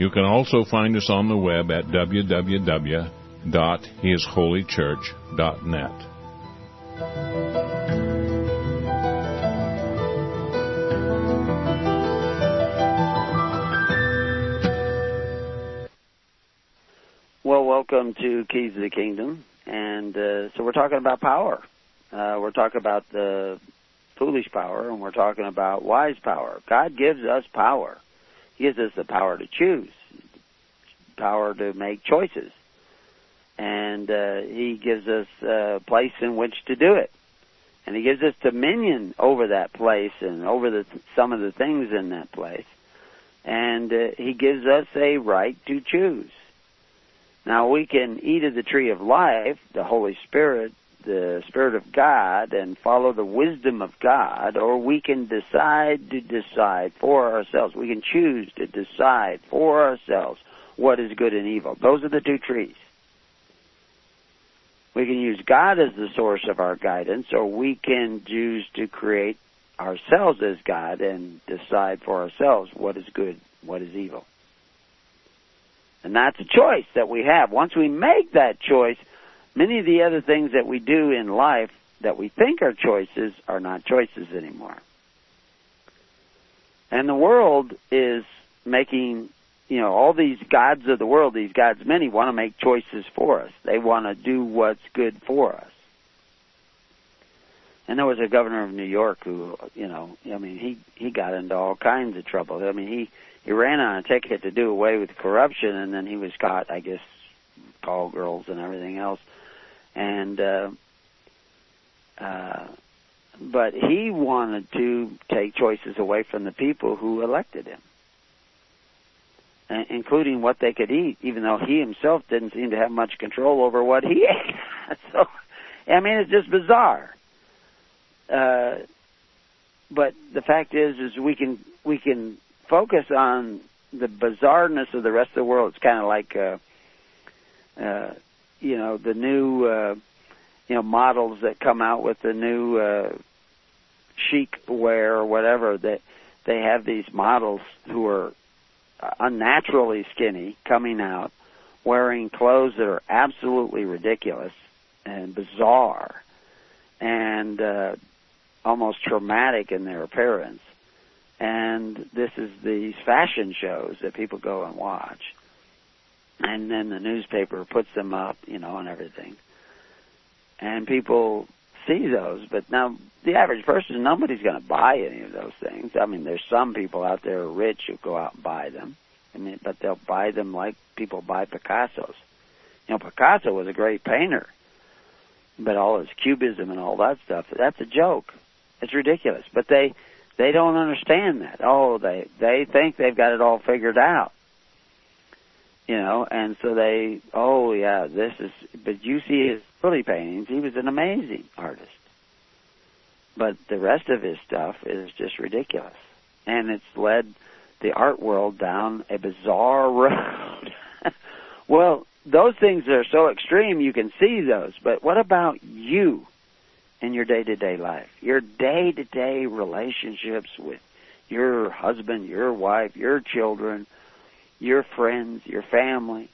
You can also find us on the web at www.hisholychurch.net. Well, welcome to Keys of the Kingdom. And uh, so we're talking about power. Uh, we're talking about the foolish power, and we're talking about wise power. God gives us power. Gives us the power to choose, power to make choices, and uh, He gives us a place in which to do it, and He gives us dominion over that place and over the, some of the things in that place, and uh, He gives us a right to choose. Now we can eat of the tree of life, the Holy Spirit, the Spirit of God and follow the wisdom of God, or we can decide to decide for ourselves. We can choose to decide for ourselves what is good and evil. Those are the two trees. We can use God as the source of our guidance, or we can choose to create ourselves as God and decide for ourselves what is good, what is evil. And that's a choice that we have. Once we make that choice, many of the other things that we do in life that we think are choices are not choices anymore. And the world is making, you know, all these gods of the world, these gods many want to make choices for us. They want to do what's good for us. And there was a governor of New York who, you know, I mean, he he got into all kinds of trouble. I mean, he he ran on a ticket to do away with corruption, and then he was caught, I guess, call girls and everything else. And uh, uh, but he wanted to take choices away from the people who elected him, including what they could eat, even though he himself didn't seem to have much control over what he ate. so, I mean, it's just bizarre. Uh, but the fact is, is we can we can focus on the bizarreness of the rest of the world. It's kind of like, uh, uh, you know, the new, uh, you know, models that come out with the new uh, chic wear or whatever. That they have these models who are unnaturally skinny coming out, wearing clothes that are absolutely ridiculous and bizarre, and uh, almost traumatic in their appearance and this is these fashion shows that people go and watch. And then the newspaper puts them up, you know, and everything. And people see those, but now the average person, nobody's going to buy any of those things. I mean, there's some people out there rich who go out and buy them. I mean, but they'll buy them like people buy Picasso's. You know, Picasso was a great painter, but all his cubism and all that stuff, that's a joke. It's ridiculous. But they they don't understand that. Oh, they they think they've got it all figured out. You know, and so they, oh yeah, this is. But you see his early paintings; he was an amazing artist. But the rest of his stuff is just ridiculous, and it's led the art world down a bizarre road. well, those things are so extreme you can see those, but what about you? in your day to day life, your day to day relationships with your husband, your wife, your children, your friends, your family.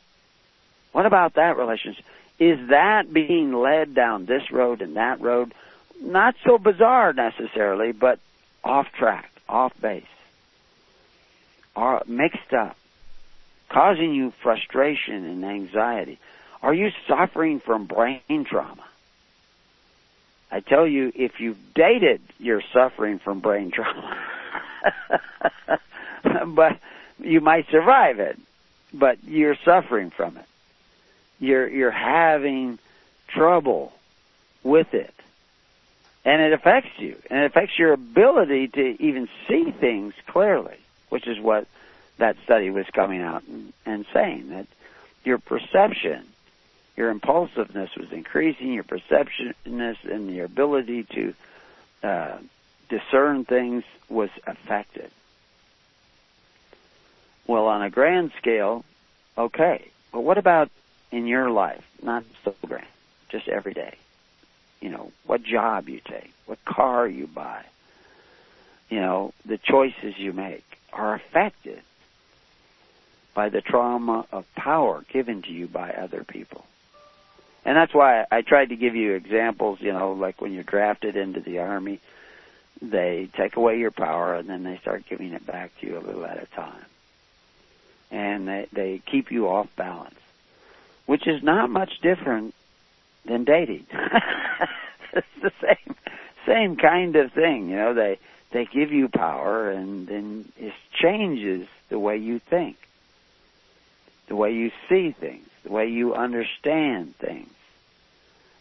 What about that relationship? Is that being led down this road and that road? Not so bizarre necessarily, but off track, off base, or mixed up, causing you frustration and anxiety. Are you suffering from brain trauma? I tell you, if you've dated, you're suffering from brain trauma. but you might survive it, but you're suffering from it. You're you're having trouble with it. And it affects you. And it affects your ability to even see things clearly, which is what that study was coming out and, and saying that your perception your impulsiveness was increasing, your perceptionness and your ability to uh, discern things was affected. Well, on a grand scale, okay. But what about in your life? Not so grand, just every day. You know, what job you take, what car you buy, you know, the choices you make are affected by the trauma of power given to you by other people and that's why I tried to give you examples. You know, like when you're drafted into the army, they take away your power and then they start giving it back to you a little at a time, and they they keep you off balance, which is not much different than dating. it's the same same kind of thing. You know, they they give you power and then it changes the way you think, the way you see things, the way you understand things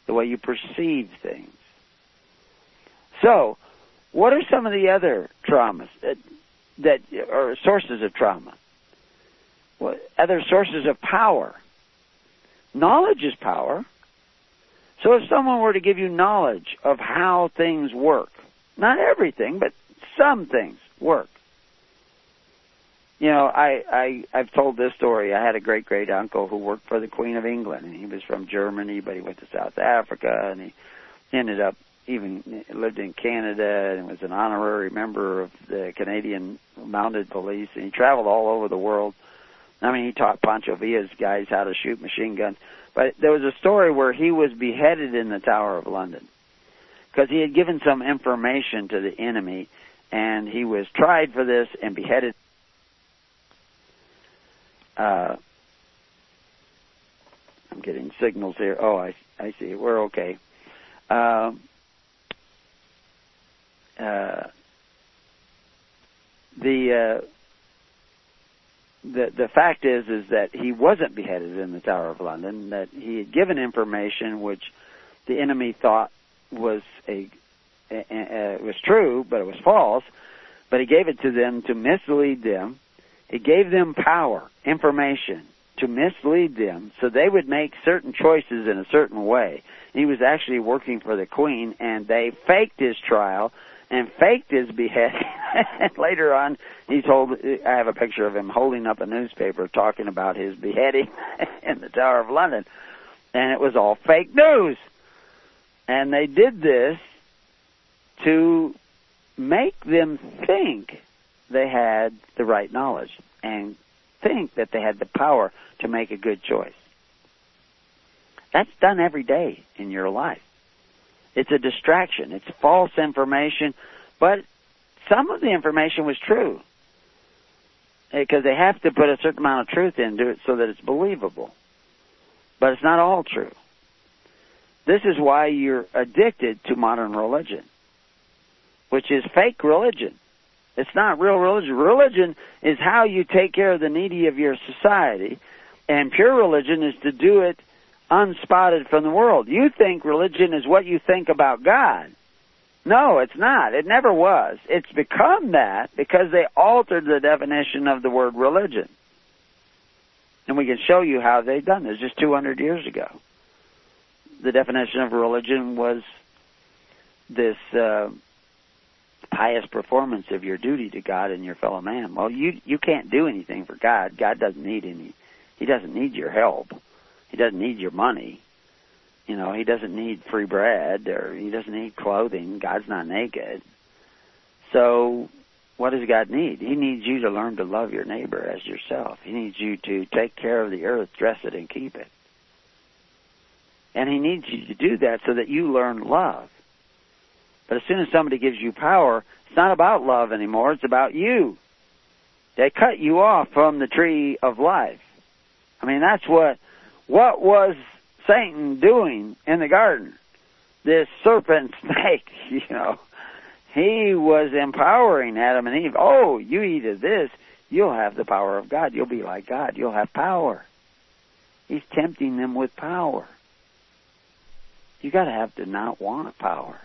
the way you perceive things. So, what are some of the other traumas uh, that, that are sources of trauma? Other sources of power? Knowledge is power. So if someone were to give you knowledge of how things work, not everything, but some things work, you know, I, I I've told this story. I had a great great uncle who worked for the Queen of England, and he was from Germany, but he went to South Africa, and he ended up even lived in Canada and was an honorary member of the Canadian Mounted Police, and he traveled all over the world. I mean, he taught Pancho Villa's guys how to shoot machine guns. But there was a story where he was beheaded in the Tower of London because he had given some information to the enemy and he was tried for this and beheaded. Uh, I'm getting signals here. Oh, I I see. We're okay. Um, uh, the uh, the the fact is is that he wasn't beheaded in the Tower of London. That he had given information which the enemy thought was a, a, a was true, but it was false. But he gave it to them to mislead them. He gave them power, information to mislead them, so they would make certain choices in a certain way. He was actually working for the Queen, and they faked his trial and faked his beheading. later on, he told, I have a picture of him holding up a newspaper talking about his beheading in the Tower of London. And it was all fake news. And they did this to make them think they had the right knowledge and think that they had the power to make a good choice. That's done every day in your life. It's a distraction. It's false information, but some of the information was true because they have to put a certain amount of truth into it so that it's believable. But it's not all true. This is why you're addicted to modern religion, which is fake religion. It's not real religion. Religion is how you take care of the needy of your society, and pure religion is to do it unspotted from the world. You think religion is what you think about God. No, it's not. It never was. It's become that because they altered the definition of the word religion. And we can show you how they've done this just 200 years ago. The definition of religion was this uh, pious performance of your duty to God and your fellow man. Well, you you can't do anything for God. God doesn't need any. He doesn't need your help. He doesn't need your money. You know, he doesn't need free bread or he doesn't need clothing. God's not naked. So, what does God need? He needs you to learn to love your neighbor as yourself. He needs you to take care of the earth, dress it, and keep it. And he needs you to do that so that you learn love. But as soon as somebody gives you power, it's not about love anymore, it's about you. They cut you off from the tree of life. I mean, that's what what was Satan doing in the garden? This serpent snake, you know, he was empowering Adam and Eve. Oh, you eat of this, you'll have the power of God. You'll be like God. You'll have power. He's tempting them with power. You got to have to not want power.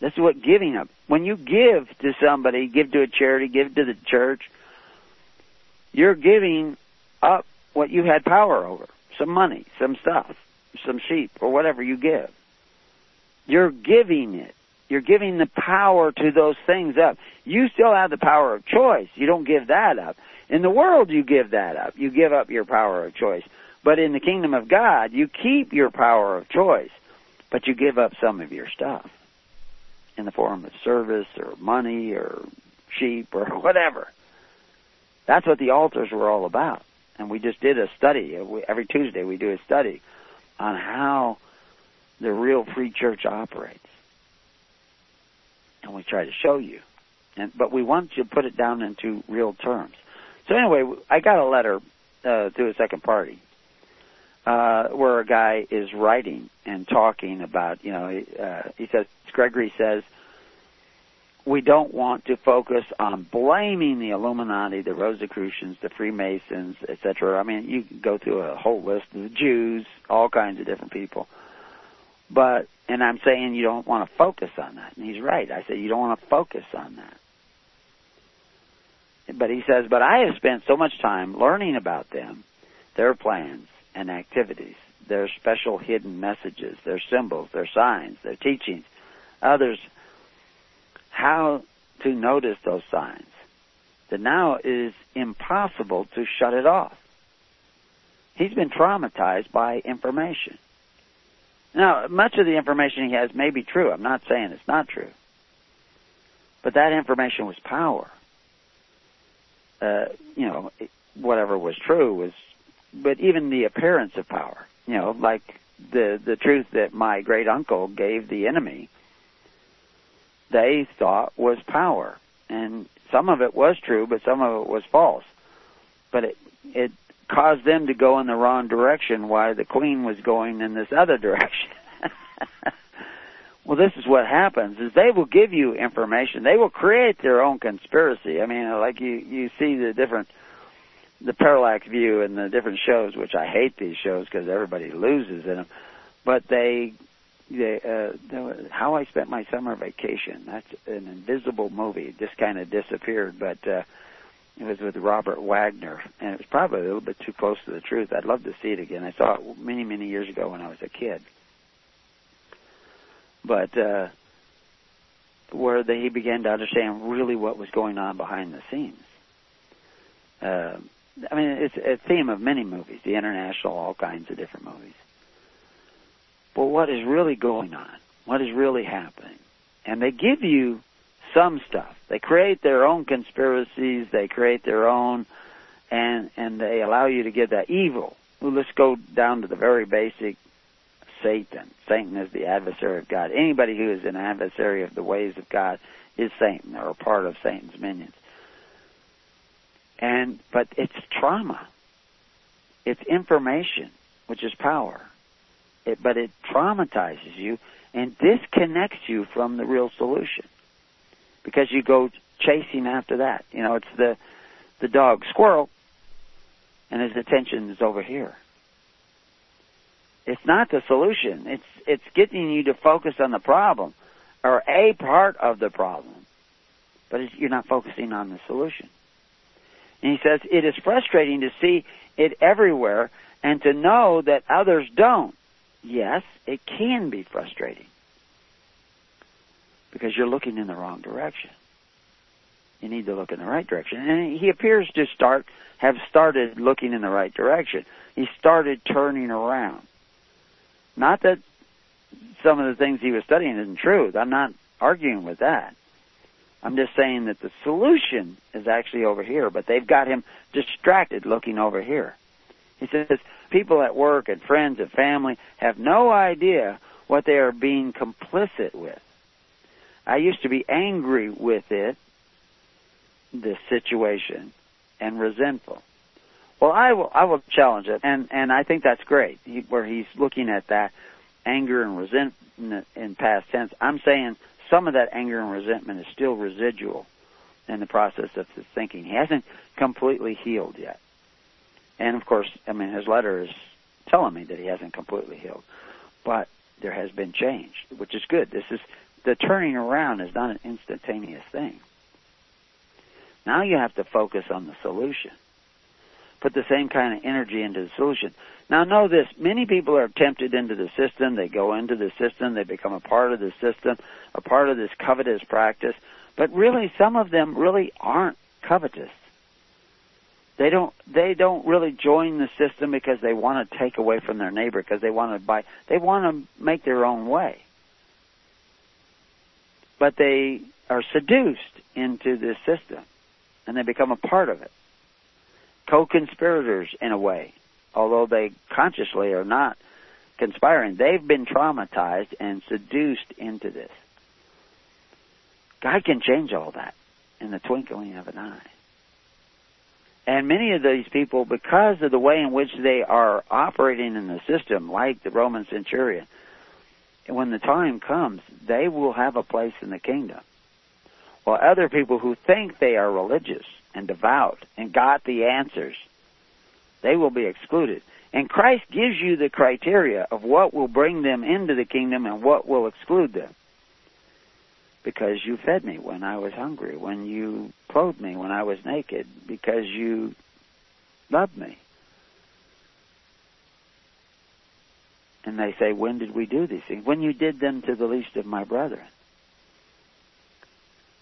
This is what giving up. When you give to somebody, give to a charity, give to the church, you're giving up what you had power over some money, some stuff, some sheep, or whatever you give. You're giving it. You're giving the power to those things up. You still have the power of choice. You don't give that up. In the world, you give that up. You give up your power of choice. But in the kingdom of God, you keep your power of choice, but you give up some of your stuff in the form of service or money or sheep or whatever. That's what the altars were all about and we just did a study. Every Tuesday we do a study on how the real free church operates, and we try to show you. And but we want to put it down into real terms. So anyway, I got a letter uh, to a second party uh, where a guy is writing and talking about. You know, uh, he says Gregory says we don't want to focus on blaming the Illuminati, the Rosicrucians, the Freemasons, etc. I mean, you can go through a whole list of the Jews, all kinds of different people. But, and I'm saying you don't want to focus on that. And he's right. I say you don't want to focus on that. But he says, but I have spent so much time learning about them, their plans and activities, their special hidden messages, their symbols, their signs, their teachings, others how to notice those signs. That now it is impossible to shut it off. He's been traumatized by information. Now, much of the information he has may be true. I'm not saying it's not true. But that information was power. Uh, you know, whatever was true was, but even the appearance of power. You know, like the the truth that my great uncle gave the enemy they thought was power. And some of it was true, but some of it was false. But it, it caused them to go in the wrong direction while the queen was going in this other direction. well, this is what happens is they will give you information. They will create their own conspiracy. I mean, like you, you see the different, the parallax view and the different shows, which I hate these shows because everybody loses in them. But they they, uh, how I spent my summer vacation. That's an invisible movie. It just kind of disappeared, but uh, it was with Robert Wagner, and it was probably a little bit too close to the truth. I'd love to see it again. I saw it many, many years ago when I was a kid. But uh, where they, he began to understand really what was going on behind the scenes. Uh, I mean, it's a theme of many movies, the international, all kinds of different movies. But what is really going on? What is really happening? And they give you some stuff. They create their own conspiracies. They create their own, and and they allow you to get that evil. Well, let's go down to the very basic. Satan. Satan is the adversary of God. Anybody who is an adversary of the ways of God is Satan or a part of Satan's minions. And but it's trauma. It's information, which is power. It, but it traumatizes you and disconnects you from the real solution because you go chasing after that. You know, it's the the dog squirrel, and his attention is over here. It's not the solution. It's it's getting you to focus on the problem, or a part of the problem, but you're not focusing on the solution. And he says it is frustrating to see it everywhere and to know that others don't. Yes, it can be frustrating because you're looking in the wrong direction. You need to look in the right direction. And he appears to start have started looking in the right direction. He started turning around. Not that some of the things he was studying isn't true. I'm not arguing with that. I'm just saying that the solution is actually over here, but they've got him distracted looking over here. He says people at work and friends and family have no idea what they are being complicit with. I used to be angry with it, this situation, and resentful. Well, I will, I will challenge it, and, and I think that's great, he, where he's looking at that anger and resentment in past tense. I'm saying some of that anger and resentment is still residual in the process of his thinking. He hasn't completely healed yet. And of course, I mean, his letter is telling me that he hasn't completely healed. But there has been change, which is good. This is the turning around is not an instantaneous thing. Now you have to focus on the solution. Put the same kind of energy into the solution. Now know this, many people are tempted into the system, they go into the system, they become a part of the system, a part of this covetous practice, but really some of them really aren't covetous. They don't they don't really join the system because they want to take away from their neighbor because they want to buy they want to make their own way but they are seduced into this system and they become a part of it. Co-conspirators in a way, although they consciously are not conspiring. They've been traumatized and seduced into this. God can change all that in the twinkling of an eye. And many of these people, because of the way in which they are operating in the system, like the Roman centurion, when the time comes, they will have a place in the kingdom. While other people who think they are religious and devout and got the answers, they will be excluded. And Christ gives you the criteria of what will bring them into the kingdom and what will exclude them. Because you fed me when I was hungry, when you clothed me when I was naked, because you loved me. And they say, When did we do these things? When you did them to the least of my brethren.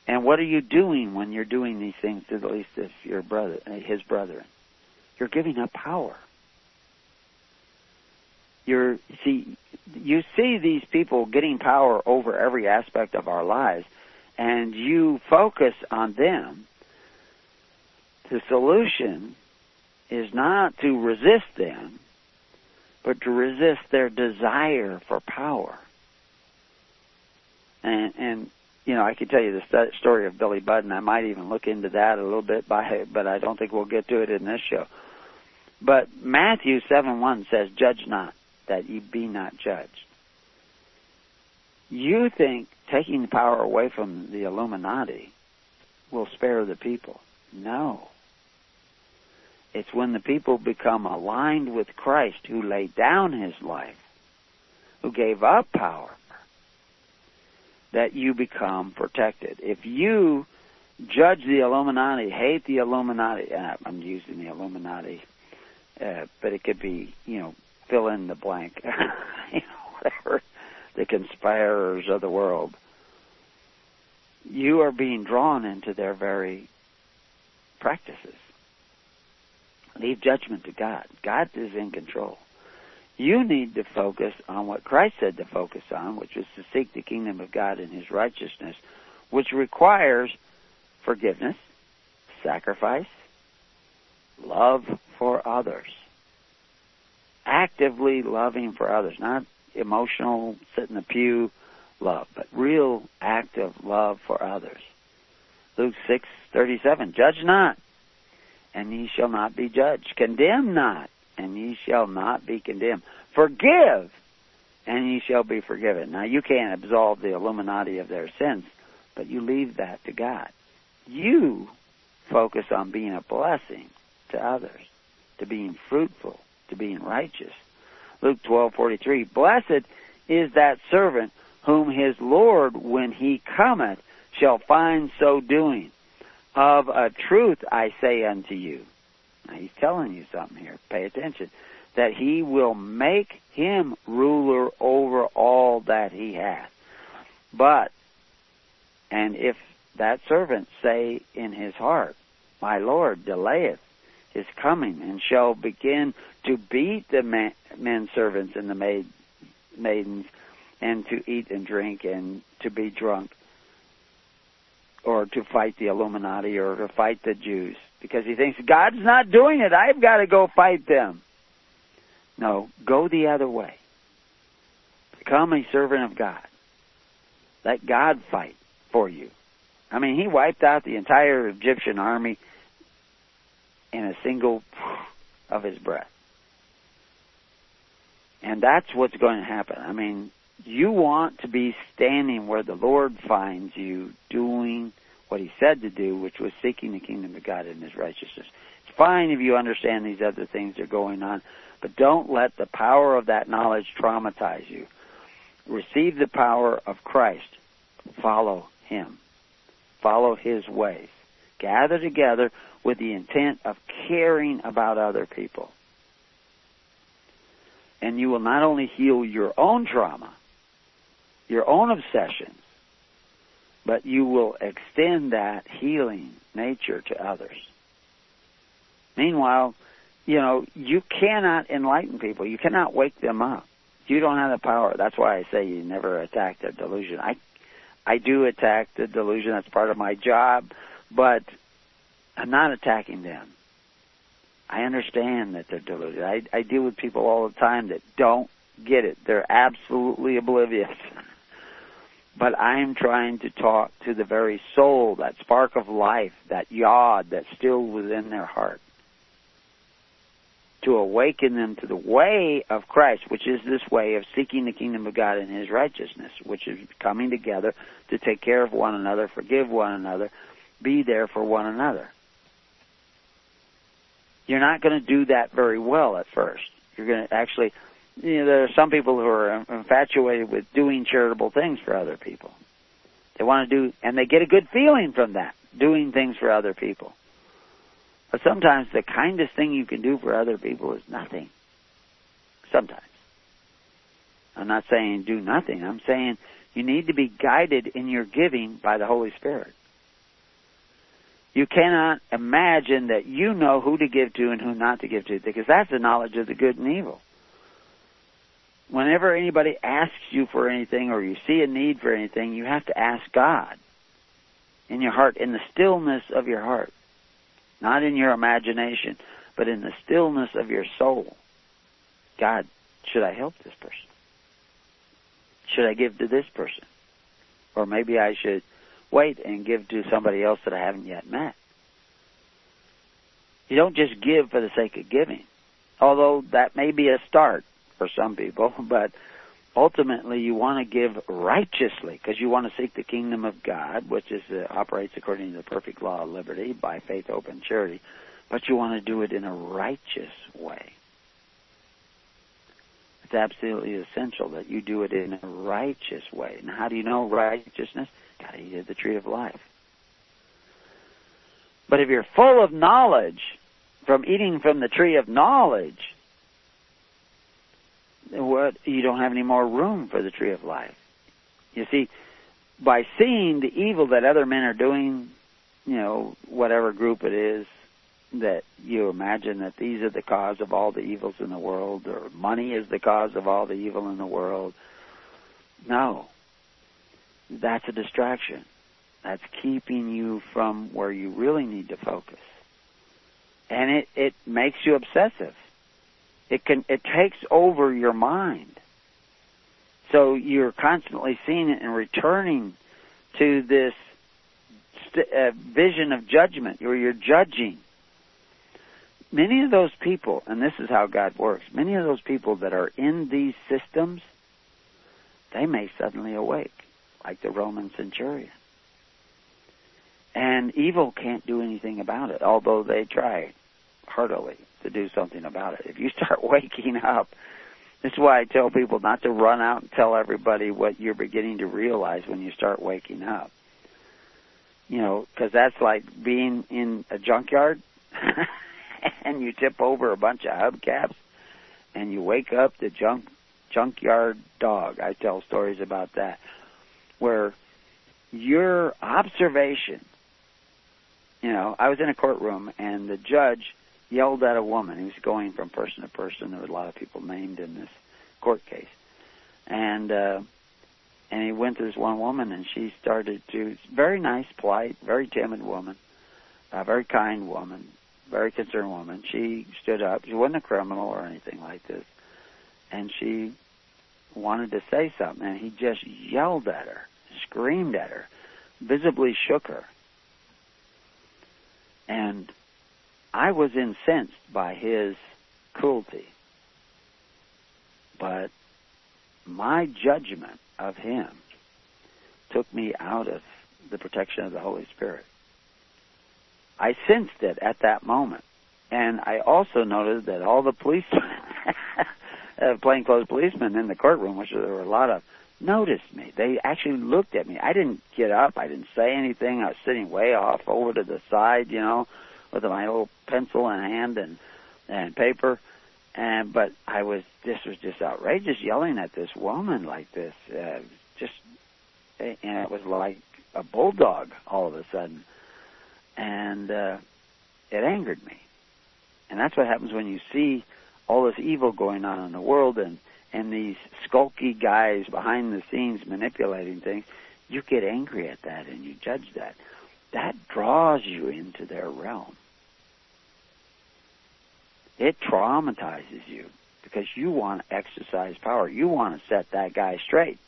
And what are you doing when you're doing these things to the least of your brother, his brethren? You're giving up power. You're see, you see these people getting power over every aspect of our lives, and you focus on them. The solution is not to resist them, but to resist their desire for power. And, and you know, I could tell you the st- story of Billy Budd, and I might even look into that a little bit, by, but I don't think we'll get to it in this show. But Matthew 7 1 says, Judge not, that ye be not judged. You think taking the power away from the Illuminati will spare the people. No. It's when the people become aligned with Christ who laid down his life, who gave up power, that you become protected. If you judge the Illuminati, hate the Illuminati, I'm using the Illuminati, uh, but it could be, you know, fill in the blank, you know, whatever, the conspirers of the world. You are being drawn into their very practices. Leave judgment to God. God is in control. You need to focus on what Christ said to focus on, which is to seek the kingdom of God and His righteousness, which requires forgiveness, sacrifice, love for others. Actively loving for others, not emotional, sit in the pew love, but real active love for others. Luke 6:37 Judge not, and ye shall not be judged. Condemn not, and ye shall not be condemned. Forgive, and ye shall be forgiven. Now, you can't absolve the Illuminati of their sins, but you leave that to God. You focus on being a blessing to others, to being fruitful, to being righteous. Luke 12:43 Blessed is that servant whom his Lord when he cometh shall find so doing. Of a truth I say unto you. Now he's telling you something here. Pay attention. That he will make him ruler over all that he hath. But, and if that servant say in his heart, My Lord delayeth his coming, and shall begin to beat the men servants and the maid, maidens, and to eat and drink and to be drunk, or to fight the Illuminati or to fight the Jews because he thinks God's not doing it. I've got to go fight them. No, go the other way. Become a servant of God. Let God fight for you. I mean, he wiped out the entire Egyptian army in a single of his breath. And that's what's going to happen. I mean, you want to be standing where the Lord finds you doing what he said to do, which was seeking the kingdom of God and his righteousness. It's fine if you understand these other things that are going on, but don't let the power of that knowledge traumatize you. Receive the power of Christ. Follow him. Follow his ways. Gather together with the intent of caring about other people. And you will not only heal your own trauma, your own obsessions, but you will extend that healing nature to others. Meanwhile, you know, you cannot enlighten people. You cannot wake them up. You don't have the power. That's why I say you never attack their delusion. I I do attack the delusion. That's part of my job, but I'm not attacking them. I understand that they're deluded. I, I deal with people all the time that don't get it. They're absolutely oblivious. but I'm trying to talk to the very soul, that spark of life, that yod that's still within their heart. To awaken them to the way of Christ, which is this way of seeking the kingdom of God and His righteousness, which is coming together to take care of one another, forgive one another, be there for one another. You're not going to do that very well at first. You're going to actually you know, there are some people who are infatuated with doing charitable things for other people. They want to do, and they get a good feeling from that, doing things for other people. But sometimes the kindest thing you can do for other people is nothing. Sometimes. I'm not saying do nothing. I'm saying you need to be guided in your giving by the Holy Spirit. You cannot imagine that you know who to give to and who not to give to because that's the knowledge of the good and evil whenever anybody asks you for anything or you see a need for anything, you have to ask God in your heart, in the stillness of your heart. Not in your imagination, but in the stillness of your soul. God, should I help this person? Should I give to this person? Or maybe I should wait and give to somebody else that I haven't yet met. You don't just give for the sake of giving, although that may be a start for some people, but ultimately you want to give righteously because you want to seek the kingdom of God, which is uh, operates according to the perfect law of liberty by faith, hope, and charity. But you want to do it in a righteous way. It's absolutely essential that you do it in a righteous way. And how do you know righteousness? Got to eat of the tree of life. But if you're full of knowledge from eating from the tree of knowledge, what you don't have any more room for the tree of life. You see, by seeing the evil that other men are doing, you know, whatever group it is, that you imagine that these are the cause of all the evils in the world, or money is the cause of all the evil in the world. No. That's a distraction. That's keeping you from where you really need to focus. And it, it makes you obsessive. It can it takes over your mind. So you're constantly seeing it and returning to this st- uh, vision of judgment where you're judging. Many of those people, and this is how God works, many of those people that are in these systems, they may suddenly awake, like the Roman centurion. And evil can't do anything about it, although they try heartily to do something about it. If you start waking up, this is why I tell people not to run out and tell everybody what you're beginning to realize when you start waking up. You know, because that's like being in a junkyard and you tip over a bunch of hubcaps and you wake up the junk junkyard dog. I tell stories about that where your observation you know, I was in a courtroom and the judge yelled at a woman. He was going from person to person. There were a lot of people named in this court case, and uh, and he went to this one woman, and she started to very nice, polite, very timid woman, a very kind woman, very concerned woman. She stood up. She wasn't a criminal or anything like this, and she wanted to say something, and he just yelled at her, screamed at her, visibly shook her. And I was incensed by his cruelty. But my judgment of him took me out of the protection of the Holy Spirit. I sensed it at that moment. And I also noticed that all the policemen, uh, plainclothes policemen in the courtroom, which there were a lot of, noticed me. They actually looked at me. I didn't get up. I didn't say anything. I was sitting way off over to the side, you know, with my little pencil in hand and and paper. And but I was this was just outrageous yelling at this woman like this. Uh, just and it was like a bulldog all of a sudden, and uh, it angered me. And that's what happens when you see all this evil going on in the world and and these skulky guys behind the scenes manipulating things. You get angry at that and you judge that. That draws you into their realm it traumatizes you because you want to exercise power. You want to set that guy straight.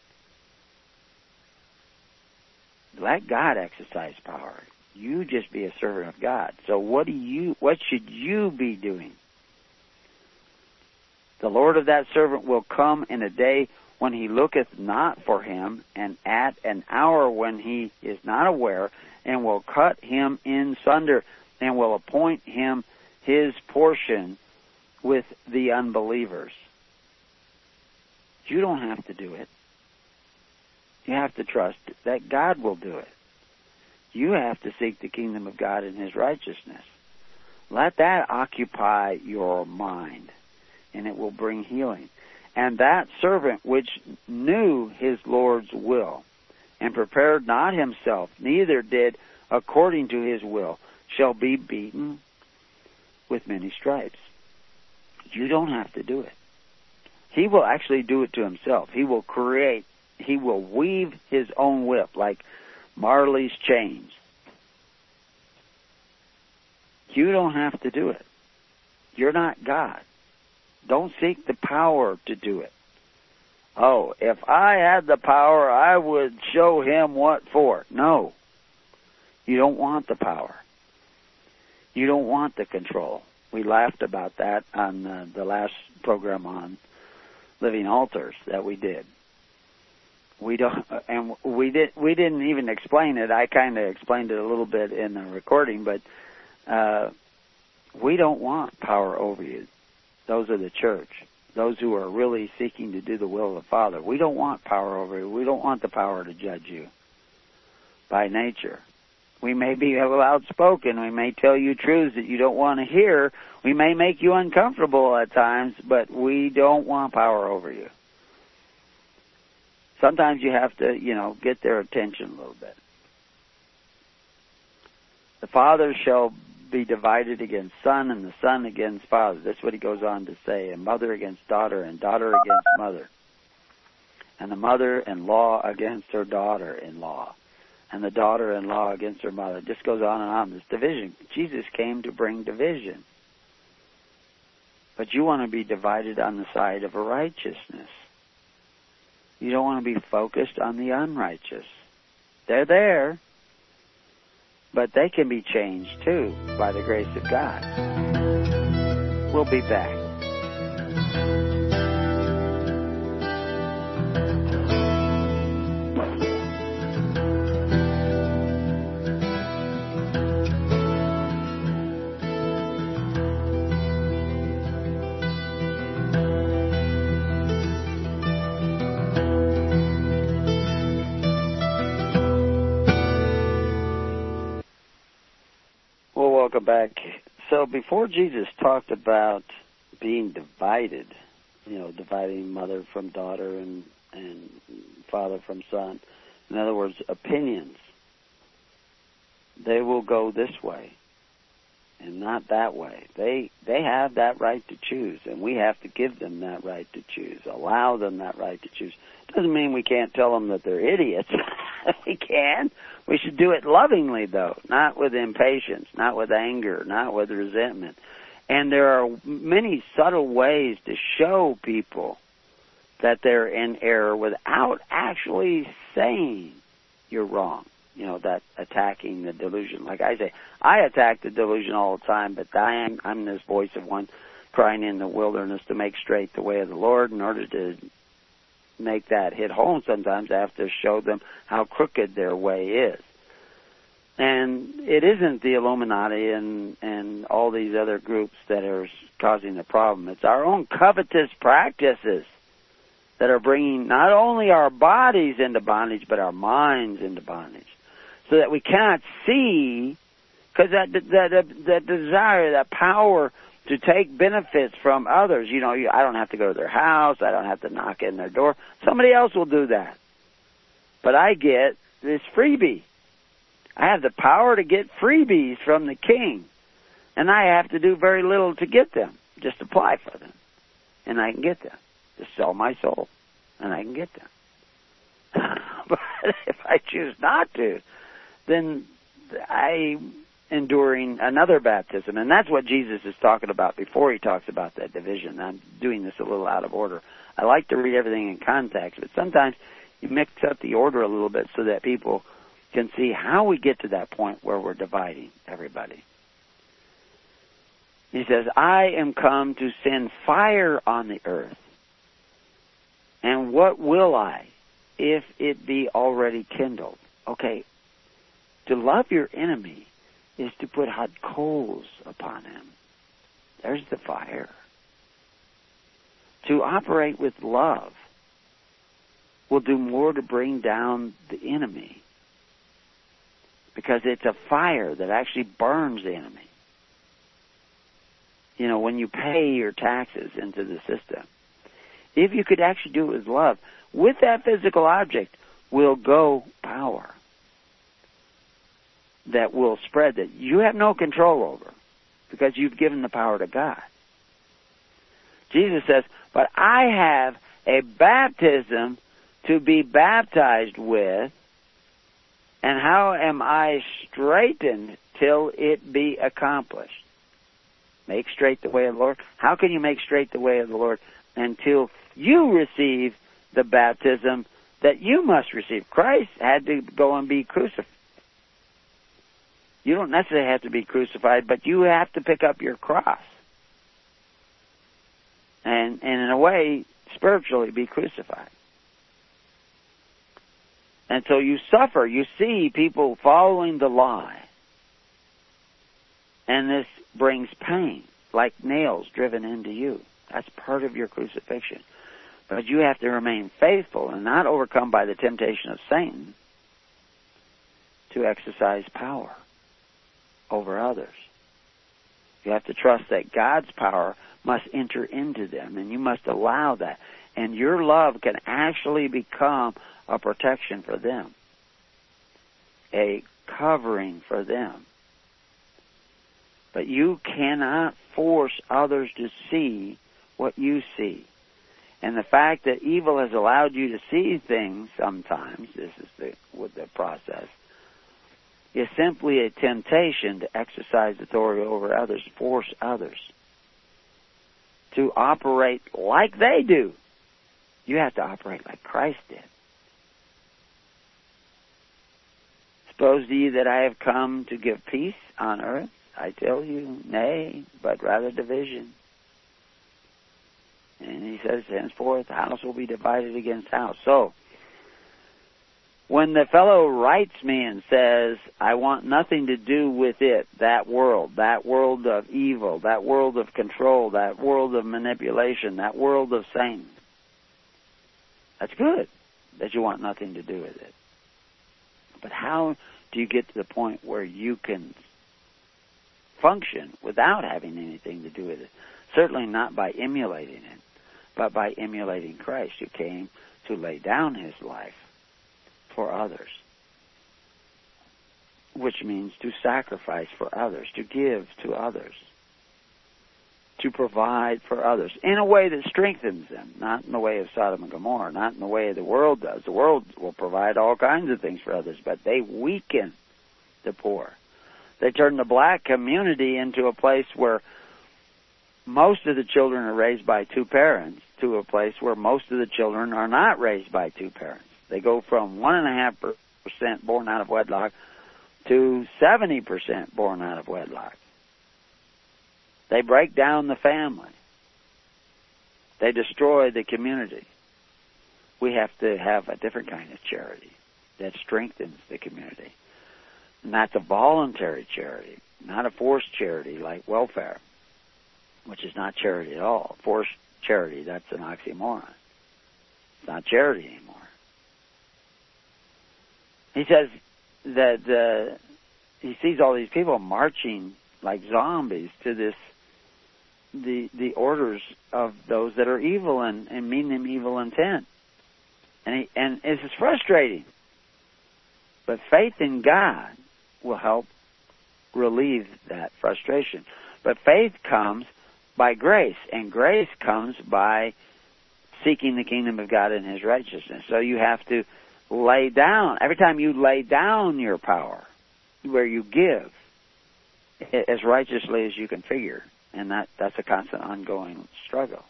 Let God exercise power. You just be a servant of God. So what do you what should you be doing? The Lord of that servant will come in a day when he looketh not for him, and at an hour when he is not aware, and will cut him in sunder, and will appoint him his portion with the unbelievers. You don't have to do it. You have to trust that God will do it. You have to seek the kingdom of God and His righteousness. Let that occupy your mind, and it will bring healing. And that servant which knew his Lord's will, and prepared not himself, neither did according to his will, shall be beaten with many stripes. You don't have to do it. He will actually do it to himself. He will create, he will weave his own whip like Marley's chains. You don't have to do it. You're not God. Don't seek the power to do it. Oh, if I had the power, I would show him what for. No. You don't want the power. You don't want the control. We laughed about that on uh, the last program on living altars that we did. We don't, and we did. We didn't even explain it. I kind of explained it a little bit in the recording, but uh, we don't want power over you. Those are the church. Those who are really seeking to do the will of the Father. We don't want power over you. We don't want the power to judge you by nature. We may be outspoken. We may tell you truths that you don't want to hear. We may make you uncomfortable at times, but we don't want power over you. Sometimes you have to, you know, get their attention a little bit. The father shall be divided against son and the son against father. That's what he goes on to say. And mother against daughter and daughter against mother. And the mother-in-law against her daughter-in-law. And the daughter-in-law against her mother. It just goes on and on. This division. Jesus came to bring division. But you want to be divided on the side of righteousness. You don't want to be focused on the unrighteous. They're there but they can be changed too by the grace of God. We'll be back. Welcome back. So before Jesus talked about being divided, you know, dividing mother from daughter and and father from son, in other words, opinions, they will go this way and not that way. They they have that right to choose, and we have to give them that right to choose, allow them that right to choose. Doesn't mean we can't tell them that they're idiots. we can. We should do it lovingly, though, not with impatience, not with anger, not with resentment. And there are many subtle ways to show people that they're in error without actually saying you're wrong. You know, that attacking the delusion. Like I say, I attack the delusion all the time, but I am, I'm this voice of one crying in the wilderness to make straight the way of the Lord in order to make that hit home sometimes I have to show them how crooked their way is. And it isn't the Illuminati and and all these other groups that are causing the problem. It's our own covetous practices that are bringing not only our bodies into bondage but our minds into bondage, so that we cannot see because that that that, that desire, that power to take benefits from others. You know, I don't have to go to their house. I don't have to knock in their door. Somebody else will do that. But I get this freebie. I have the power to get freebies from the king. And I have to do very little to get them. Just apply for them. And I can get them. Just sell my soul. And I can get them. but if I choose not to, then I enduring another baptism. And that's what Jesus is talking about before he talks about that division. I'm doing this a little out of order. I like to read everything in context, but sometimes you mix up the order a little bit so that people can see how we get to that point where we're dividing everybody. He says, I am come to send fire on the earth. And what will I if it be already kindled? Okay, to love your enemy is to put hot coals upon him. There's the fire. To operate with love will do more to bring down the enemy because it's a fire that actually burns the enemy. You know, when you pay your taxes into the system, if you could actually do it with love, with that physical object will go power that will spread that you have no control over because you've given the power to God. Jesus says, but I have a baptism to be baptized with, and how am I straightened till it be accomplished? Make straight the way of the Lord. How can you make straight the way of the Lord until you receive the baptism that you must receive? Christ had to go and be crucified You don't necessarily have to be crucified, but you have to pick up your cross. And, and in a way, spiritually be crucified. And so you suffer. You see people following the lie. And this brings pain, like nails driven into you. That's part of your crucifixion. But you have to remain faithful and not overcome by the temptation of Satan to exercise power over others. You have to trust that God's power must enter into them, and you must allow that. And your love can actually become a protection for them, a covering for them. But you cannot force others to see what you see. And the fact that evil has allowed you to see things sometimes, this is the, with the process, is simply a temptation to exercise authority over others, force others to operate like they do. You have to operate like Christ did. Suppose ye that I have come to give peace on earth? I tell you, nay, but rather division. And he says, henceforth, house will be divided against house. So, when the fellow writes me and says, I want nothing to do with it, that world, that world of evil, that world of control, that world of manipulation, that world of Satan, that's good that you want nothing to do with it. But how do you get to the point where you can function without having anything to do with it? Certainly not by emulating it, but by emulating Christ who came to lay down his life for others. Which means to sacrifice for others, to give to others, to provide for others in a way that strengthens them, not in the way of Sodom and Gomorrah, not in the way the world does. The world will provide all kinds of things for others, but they weaken the poor. They turn the black community into a place where most of the children are raised by two parents to a place where most of the children are not raised by two parents. They go from one and a half percent born out of wedlock to seventy percent born out of wedlock. They break down the family. They destroy the community. We have to have a different kind of charity that strengthens the community. That's a voluntary charity, not a forced charity like welfare, which is not charity at all. Forced charity, that's an oxymoron. It's not charity anymore. He says that uh, he sees all these people marching like zombies to this the the orders of those that are evil and, and mean them evil intent. And he, and this is frustrating. But faith in God will help relieve that frustration. But faith comes by grace, and grace comes by seeking the kingdom of God and His righteousness. So you have to lay down. Every time you lay down your power, where you give as righteously as you can figure, and that that's a constant ongoing struggle.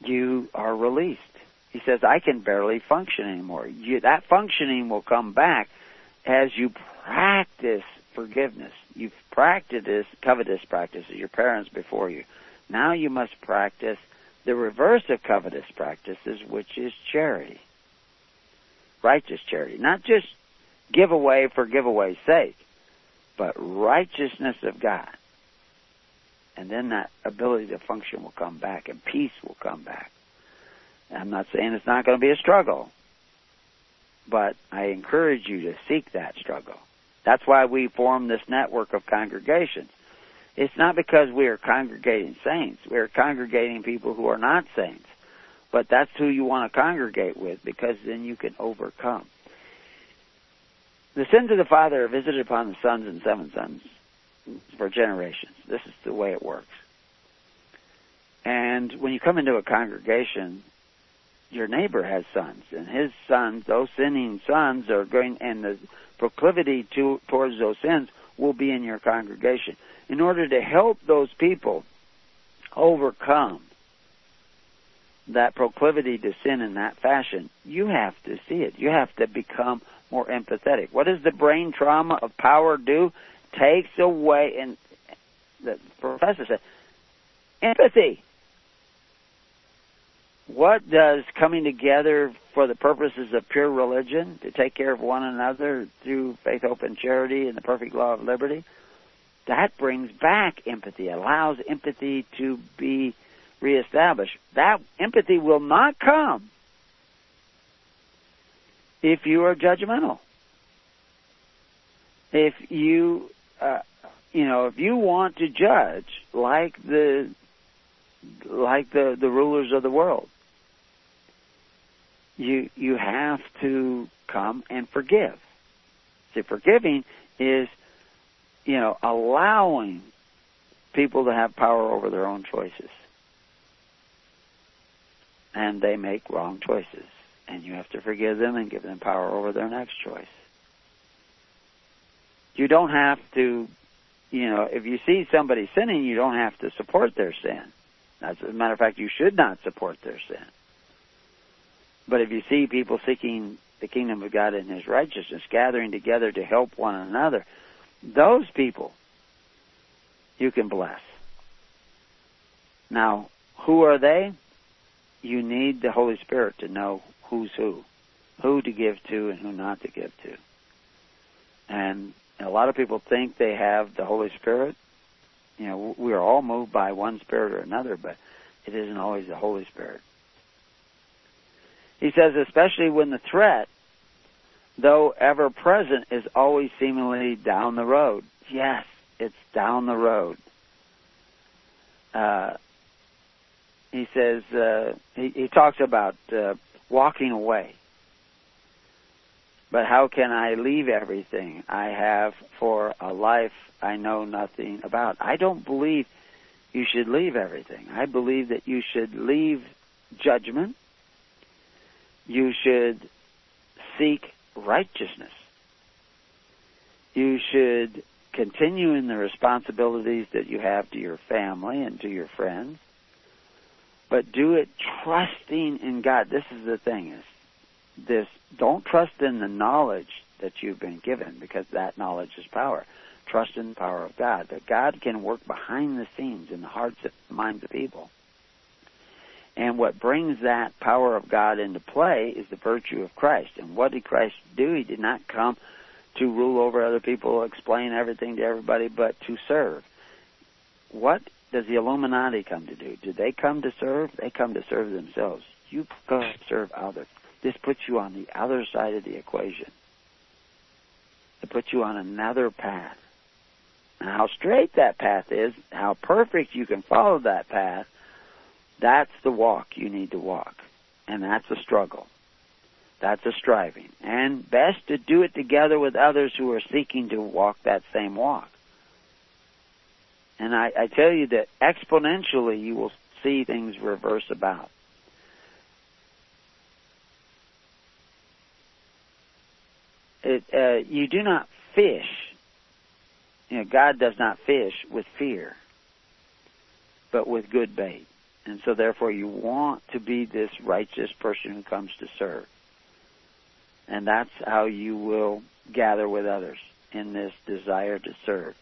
You are released. He says, "I can barely function anymore." You, that functioning will come back as you practice forgiveness. You've practiced this covetous practices, your parents before you. Now you must practice the reverse of covetous practices, which is charity righteous charity, not just giveaway for giveaway's sake, but righteousness of God. And then that ability to function will come back and peace will come back. I'm not saying it's not going to be a struggle, but I encourage you to seek that struggle. That's why we form this network of congregations. It's not because we are congregating saints. We are congregating people who are not saints. But that's who you want to congregate with because then you can overcome. The sins of the father are visited upon the sons and seven sons for generations. This is the way it works. And when you come into a congregation, your neighbor has sons, and his sons, those sinning sons, are going, and the proclivity to, towards those sins will be in your congregation. In order to help those people overcome that proclivity to sin in that fashion, you have to see it. You have to become more empathetic. What does the brain trauma of power do? Takes away, and the professor said, empathy. What does coming together for the purposes of pure religion, to take care of one another through faith, hope, and charity and the perfect law of liberty, that brings back empathy, allows empathy to be reestablished. That empathy will not come if you are judgmental. If you, uh, you know, if you want to judge like the, like the, the rulers of the world, you, you have to come and forgive. See, forgiving is, you know, allowing people to have power over their own choices. And they make wrong choices and you have to forgive them and give them power over their next choice. You don't have to, you know, if you see somebody sinning, you don't have to support their sin. As a matter of fact, you should not support their sin. But if you see people seeking the kingdom of God and His righteousness, gathering together to help one another, those people you can bless. Now, who are they? You need the Holy Spirit to know who's who, who to give to and who not to give to. And a lot of people think they have the Holy Spirit. You know, we are all moved by one spirit or another, but it isn't always the Holy Spirit. He says, especially when the threat, though ever present, is always seemingly down the road. Yes, it's down the road. Uh, he says uh, he, he talks about uh, walking away. But how can I leave everything I have for a life I know nothing about? I don't believe you should leave everything. I believe that you should leave judgment. You should seek righteousness. You should continue in the responsibilities that you have to your family and to your friends but do it trusting in God. This is the thing is this don't trust in the knowledge that you've been given because that knowledge is power. Trust in the power of God. That God can work behind the scenes in the hearts and minds of people. And what brings that power of God into play is the virtue of Christ. And what did Christ do? He did not come to rule over other people, explain everything to everybody, but to serve. What does the Illuminati come to do? Do they come to serve? They come to serve themselves. You go to serve others. This puts you on the other side of the equation. It puts you on another path. And how straight that path is, how perfect you can follow that path, that's the walk you need to walk. And that's a struggle. That's a striving. And best to do it together with others who are seeking to walk that same walk. And I, I tell you that exponentially you will see things reverse about. It, uh, you do not fish. You know, God does not fish with fear, but with good bait. And so therefore you want to be this righteous person who comes to serve. And that's how you will gather with others in this desire to serve.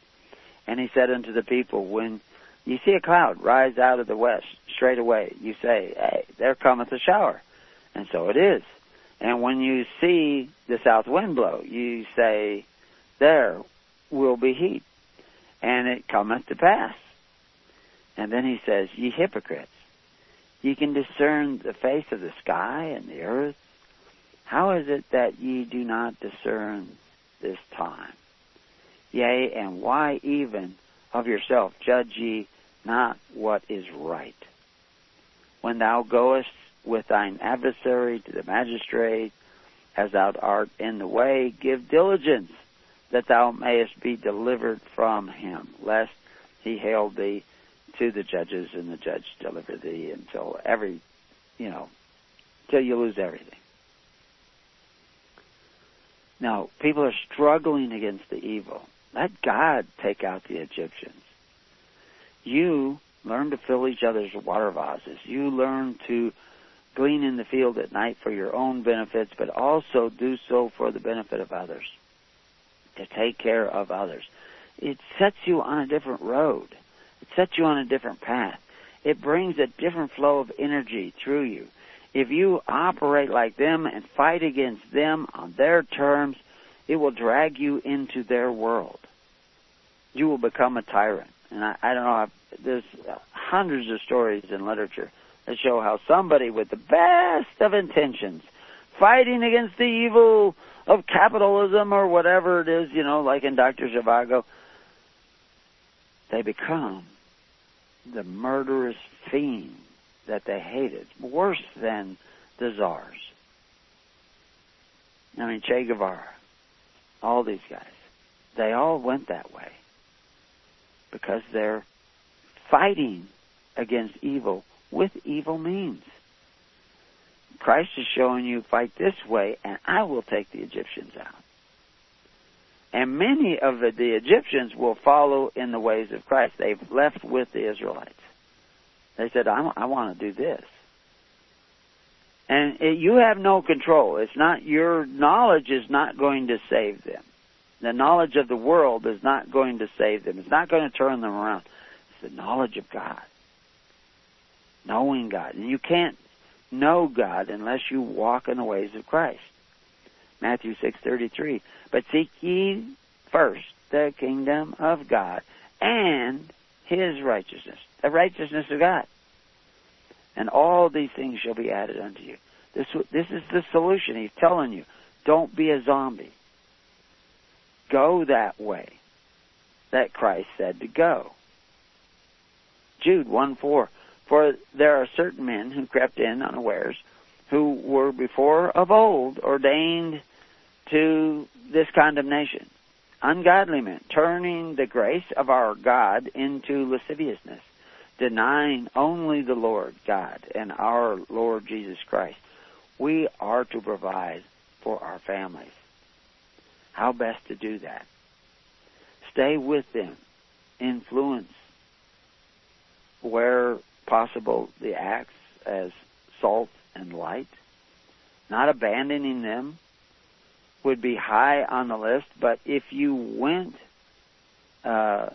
And he said unto the people, When you see a cloud rise out of the west, straightway you say, Hey, there cometh a shower. And so it is. And when you see the south wind blow, you say, There will be heat. And it cometh to pass. And then he says, Ye hypocrites, ye can discern the face of the sky and the earth. How is it that ye do not discern this time? Yea, and why even of yourself judge ye not what is right? When thou goest with thine adversary to the magistrate, as thou art in the way, give diligence that thou mayest be delivered from him, lest he hale thee to the judges and the judge deliver thee until every, you know, till you lose everything. Now, people are struggling against the evil. Let God take out the Egyptians. You learn to fill each other's water vases. You learn to glean in the field at night for your own benefits, but also do so for the benefit of others, to take care of others. It sets you on a different road. It sets you on a different path. It brings a different flow of energy through you. If you operate like them and fight against them on their terms, it will drag you into their world. You will become a tyrant. And I, I don't know, I've, there's hundreds of stories in literature that show how somebody with the best of intentions, fighting against the evil of capitalism or whatever it is, you know, like in Dr. Zhivago, they become the murderous fiend that they hated, worse than the czars. I mean, Che Guevara, all these guys, they all went that way because they're fighting against evil with evil means. Christ is showing you fight this way and I will take the Egyptians out. And many of the, the Egyptians will follow in the ways of Christ. They've left with the Israelites. They said, I, I want to do this. And it, you have no control. It's not, your knowledge is not going to save them. The knowledge of the world is not going to save them. It's not going to turn them around. It's the knowledge of God. Knowing God. And you can't know God unless you walk in the ways of Christ. Matthew 6:33. But seek ye first the kingdom of God and his righteousness, the righteousness of God. And all these things shall be added unto you. This this is the solution. He's telling you, don't be a zombie. Go that way that Christ said to go. Jude 1 4. For there are certain men who crept in unawares, who were before of old ordained to this condemnation. Ungodly men, turning the grace of our God into lasciviousness, denying only the Lord God and our Lord Jesus Christ. We are to provide for our families. How best to do that? Stay with them. Influence where possible the acts as salt and light. Not abandoning them would be high on the list, but if you went uh,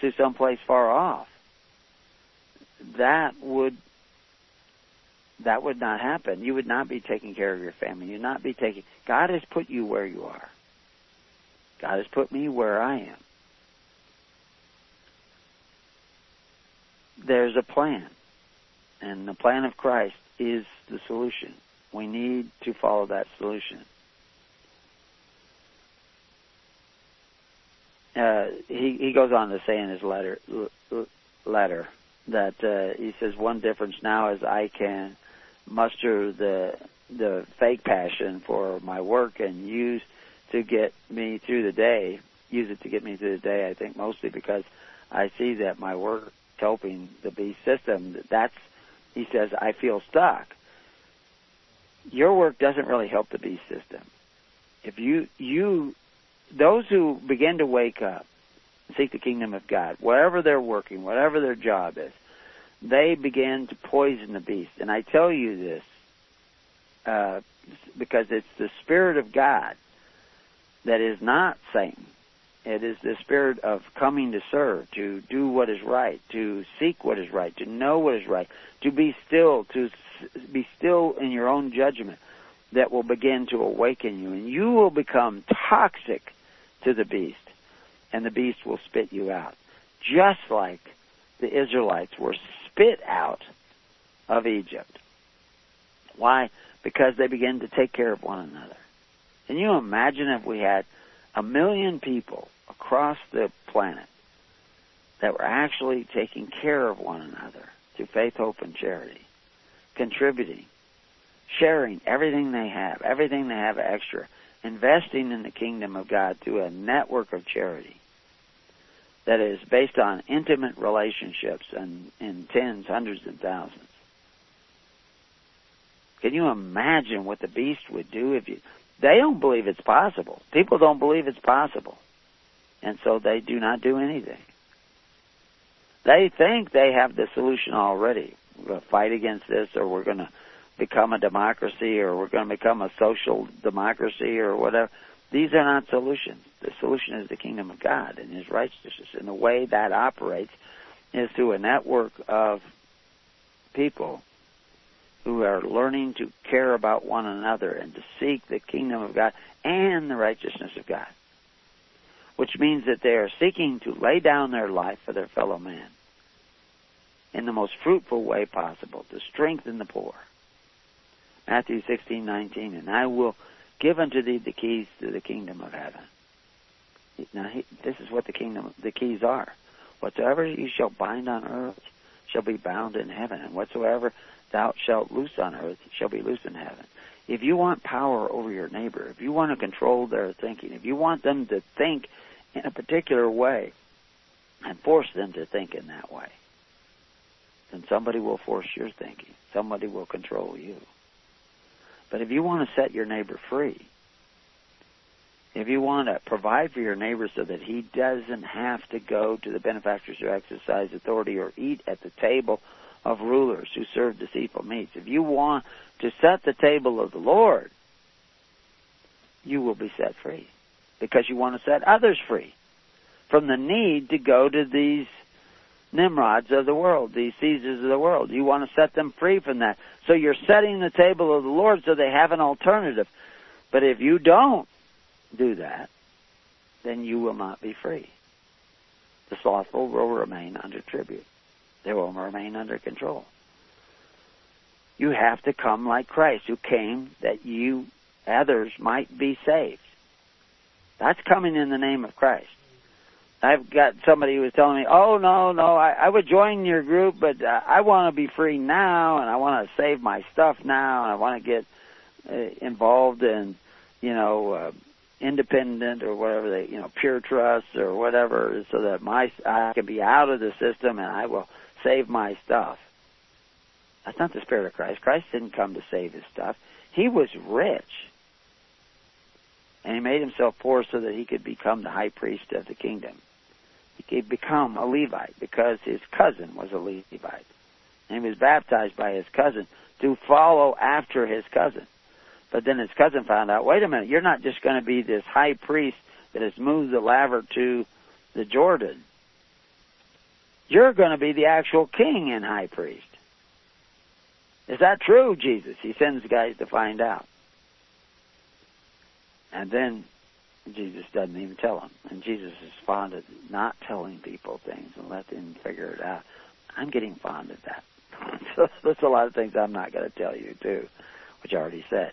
to someplace far off, that would that would not happen. You would not be taking care of your family. You'd not be taking. God has put you where you are. God has put me where I am. There's a plan, and the plan of Christ is the solution. We need to follow that solution. uh, he he goes on to say in his letter letter that uh, he says one difference now is I can muster the the fake passion for my work and use to get me through the day. Use it to get me through the day. I think mostly because I see that my work helping the beast system. That's he says I feel stuck. Your work doesn't really help the beast system. If you you those who begin to wake up, seek the kingdom of God, wherever they're working, whatever their job is, they begin to poison the beast. And I tell you this uh, because it's the Spirit of God that is not Satan. It is the spirit of coming to serve, to do what is right, to seek what is right, to know what is right, to be still, to be still in your own judgment that will begin to awaken you. And you will become toxic to the beast, and the beast will spit you out. Just like the Israelites were spit out of Egypt. Why? Because they began to take care of one another. Can you imagine if we had a million people across the planet that were actually taking care of one another through faith, hope, and charity, contributing, sharing everything they have, everything they have extra, investing in the kingdom of God through a network of charity that is based on intimate relationships and in tens, hundreds, and thousands. Can you imagine what the beast would do if you? They don't believe it's possible. People don't believe it's possible, and so they do not do anything. They think they have the solution already. We're going to fight against this, or we're going to become a democracy or we're going to become a social democracy or whatever. These are not solutions. The solution is the kingdom of God and His righteousness. And the way that operates is through a network of people who are learning to care about one another and to seek the kingdom of God and the righteousness of God. Which means that they are seeking to lay down their life for their fellow man in the most fruitful way possible to strengthen the poor. Matthew 16:19 and I will give unto thee the keys to the kingdom of heaven. Now he, this is what the kingdom the keys are. Whatsoever you shall bind on earth shall be bound in heaven, and whatsoever thou shalt loose on earth shall be loose in heaven. If you want power over your neighbor, if you want to control their thinking, if you want them to think in a particular way and force them to think in that way, then somebody will force your thinking. Somebody will control you. But if you want to set your neighbor free, if you want to provide for your neighbor so that he doesn't have to go to the benefactors who exercise authority or eat at the table of rulers who serve deceitful meats, if you want to set the table of the Lord, you will be set free because you want to set others free from the need to go to these Nimrods of the world, these Caesars of the world. You want to set them free from that. So you're setting the table of the Lord so they have an alternative. But if you don't do that, then you will not be free. The slothful will remain under tribute. They will remain under control. You have to come like Christ, who came that you others might be saved. That's coming in the name of Christ. I've got somebody who was telling me, "Oh no, no, I, I would join your group, but uh, I want to be free now, and I want to save my stuff now, and I want to get uh, involved in, you know, uh, independent or whatever they, you know, pure trust or whatever, so that my I can be out of the system and I will save my stuff." That's not the spirit of Christ. Christ didn't come to save his stuff. He was rich and he made himself poor so that he could become the high priest of the kingdom become a Levite because his cousin was a Levite. And he was baptized by his cousin to follow after his cousin. But then his cousin found out, wait a minute, you're not just going to be this high priest that has moved the laver to the Jordan. You're going to be the actual king and high priest. Is that true, Jesus? He sends guys to find out. And then Jesus doesn't even tell them. And Jesus is fond of not telling people things and let them figure it out. I'm getting fond of that. so there's a lot of things I'm not going to tell you too, which I already said.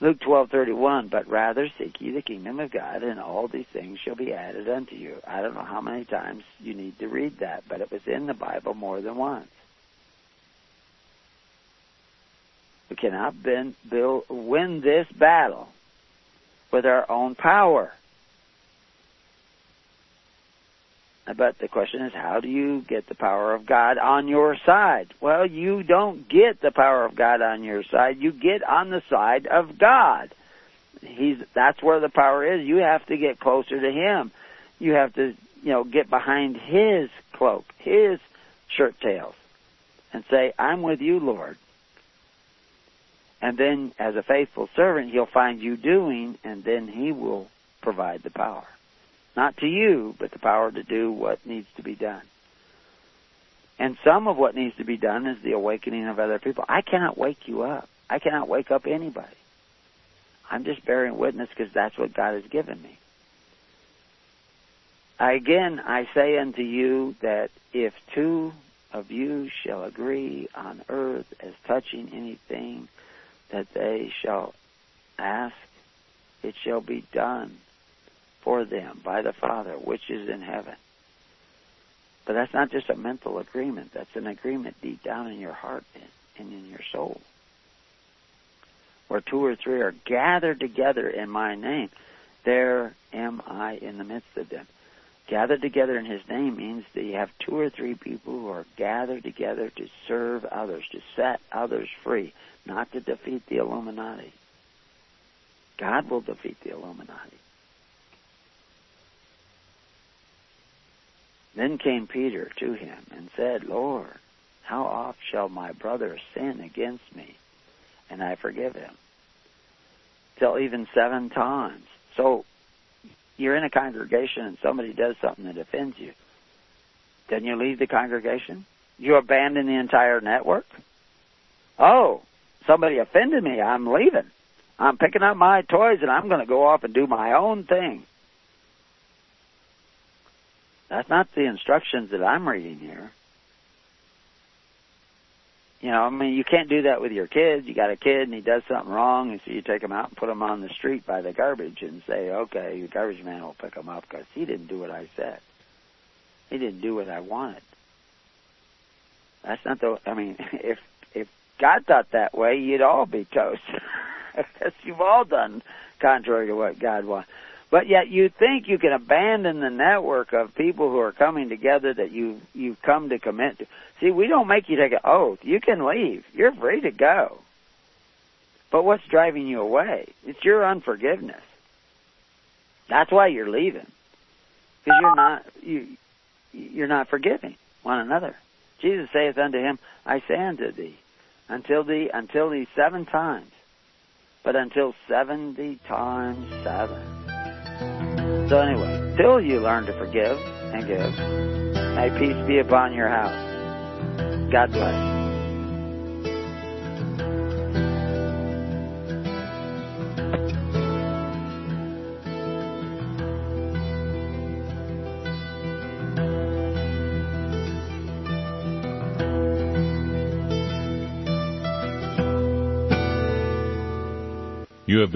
Luke 12:31, but rather seek ye the kingdom of God, and all these things shall be added unto you. I don't know how many times you need to read that, but it was in the Bible more than once. We cannot been, build, win this battle with our own power. But the question is, how do you get the power of God on your side? Well, you don't get the power of God on your side. You get on the side of God. He's, that's where the power is. You have to get closer to Him. You have to, you know, get behind His cloak, His shirt tails, and say, I'm with you, Lord. And then, as a faithful servant, he'll find you doing, and then he will provide the power. Not to you, but the power to do what needs to be done. And some of what needs to be done is the awakening of other people. I cannot wake you up. I cannot wake up anybody. I'm just bearing witness because that's what God has given me. Again, I say unto you that if two of you shall agree on earth as touching anything that they shall ask, it shall be done for them by the Father which is in heaven. But that's not just a mental agreement, that's an agreement deep down in your heart and in your soul. Where two or three are gathered together in my name, there am I in the midst of them. Gathered together in his name means that you have two or three people who are gathered together to serve others, to set others free, not to defeat the Illuminati. God will defeat the Illuminati. Then came Peter to him and said, Lord, How oft shall my brother sin against me, and I forgive him? Till even seven times. So you're in a congregation and somebody does something that offends you. Then you leave the congregation? You abandon the entire network? Oh, somebody offended me. I'm leaving. I'm picking up my toys and I'm going to go off and do my own thing. That's not the instructions that I'm reading here. You know, I mean, you can't do that with your kids. You got a kid and he does something wrong, and so you take him out and put him on the street by the garbage and say, okay, the garbage man will pick him up because he didn't do what I said. He didn't do what I wanted. That's not the. I mean, if if God thought that way, you'd all be toast. because you've all done contrary to what God wants. But yet you think you can abandon the network of people who are coming together that you you've come to commit to. See, we don't make you take an oath. You can leave. You're free to go. But what's driving you away? It's your unforgiveness. That's why you're leaving. Because you're not you you're not forgiving one another. Jesus saith unto him, I say unto thee, until thee until these seven times, but until seventy times seven. So anyway, till you learn to forgive and give, may peace be upon your house. God bless.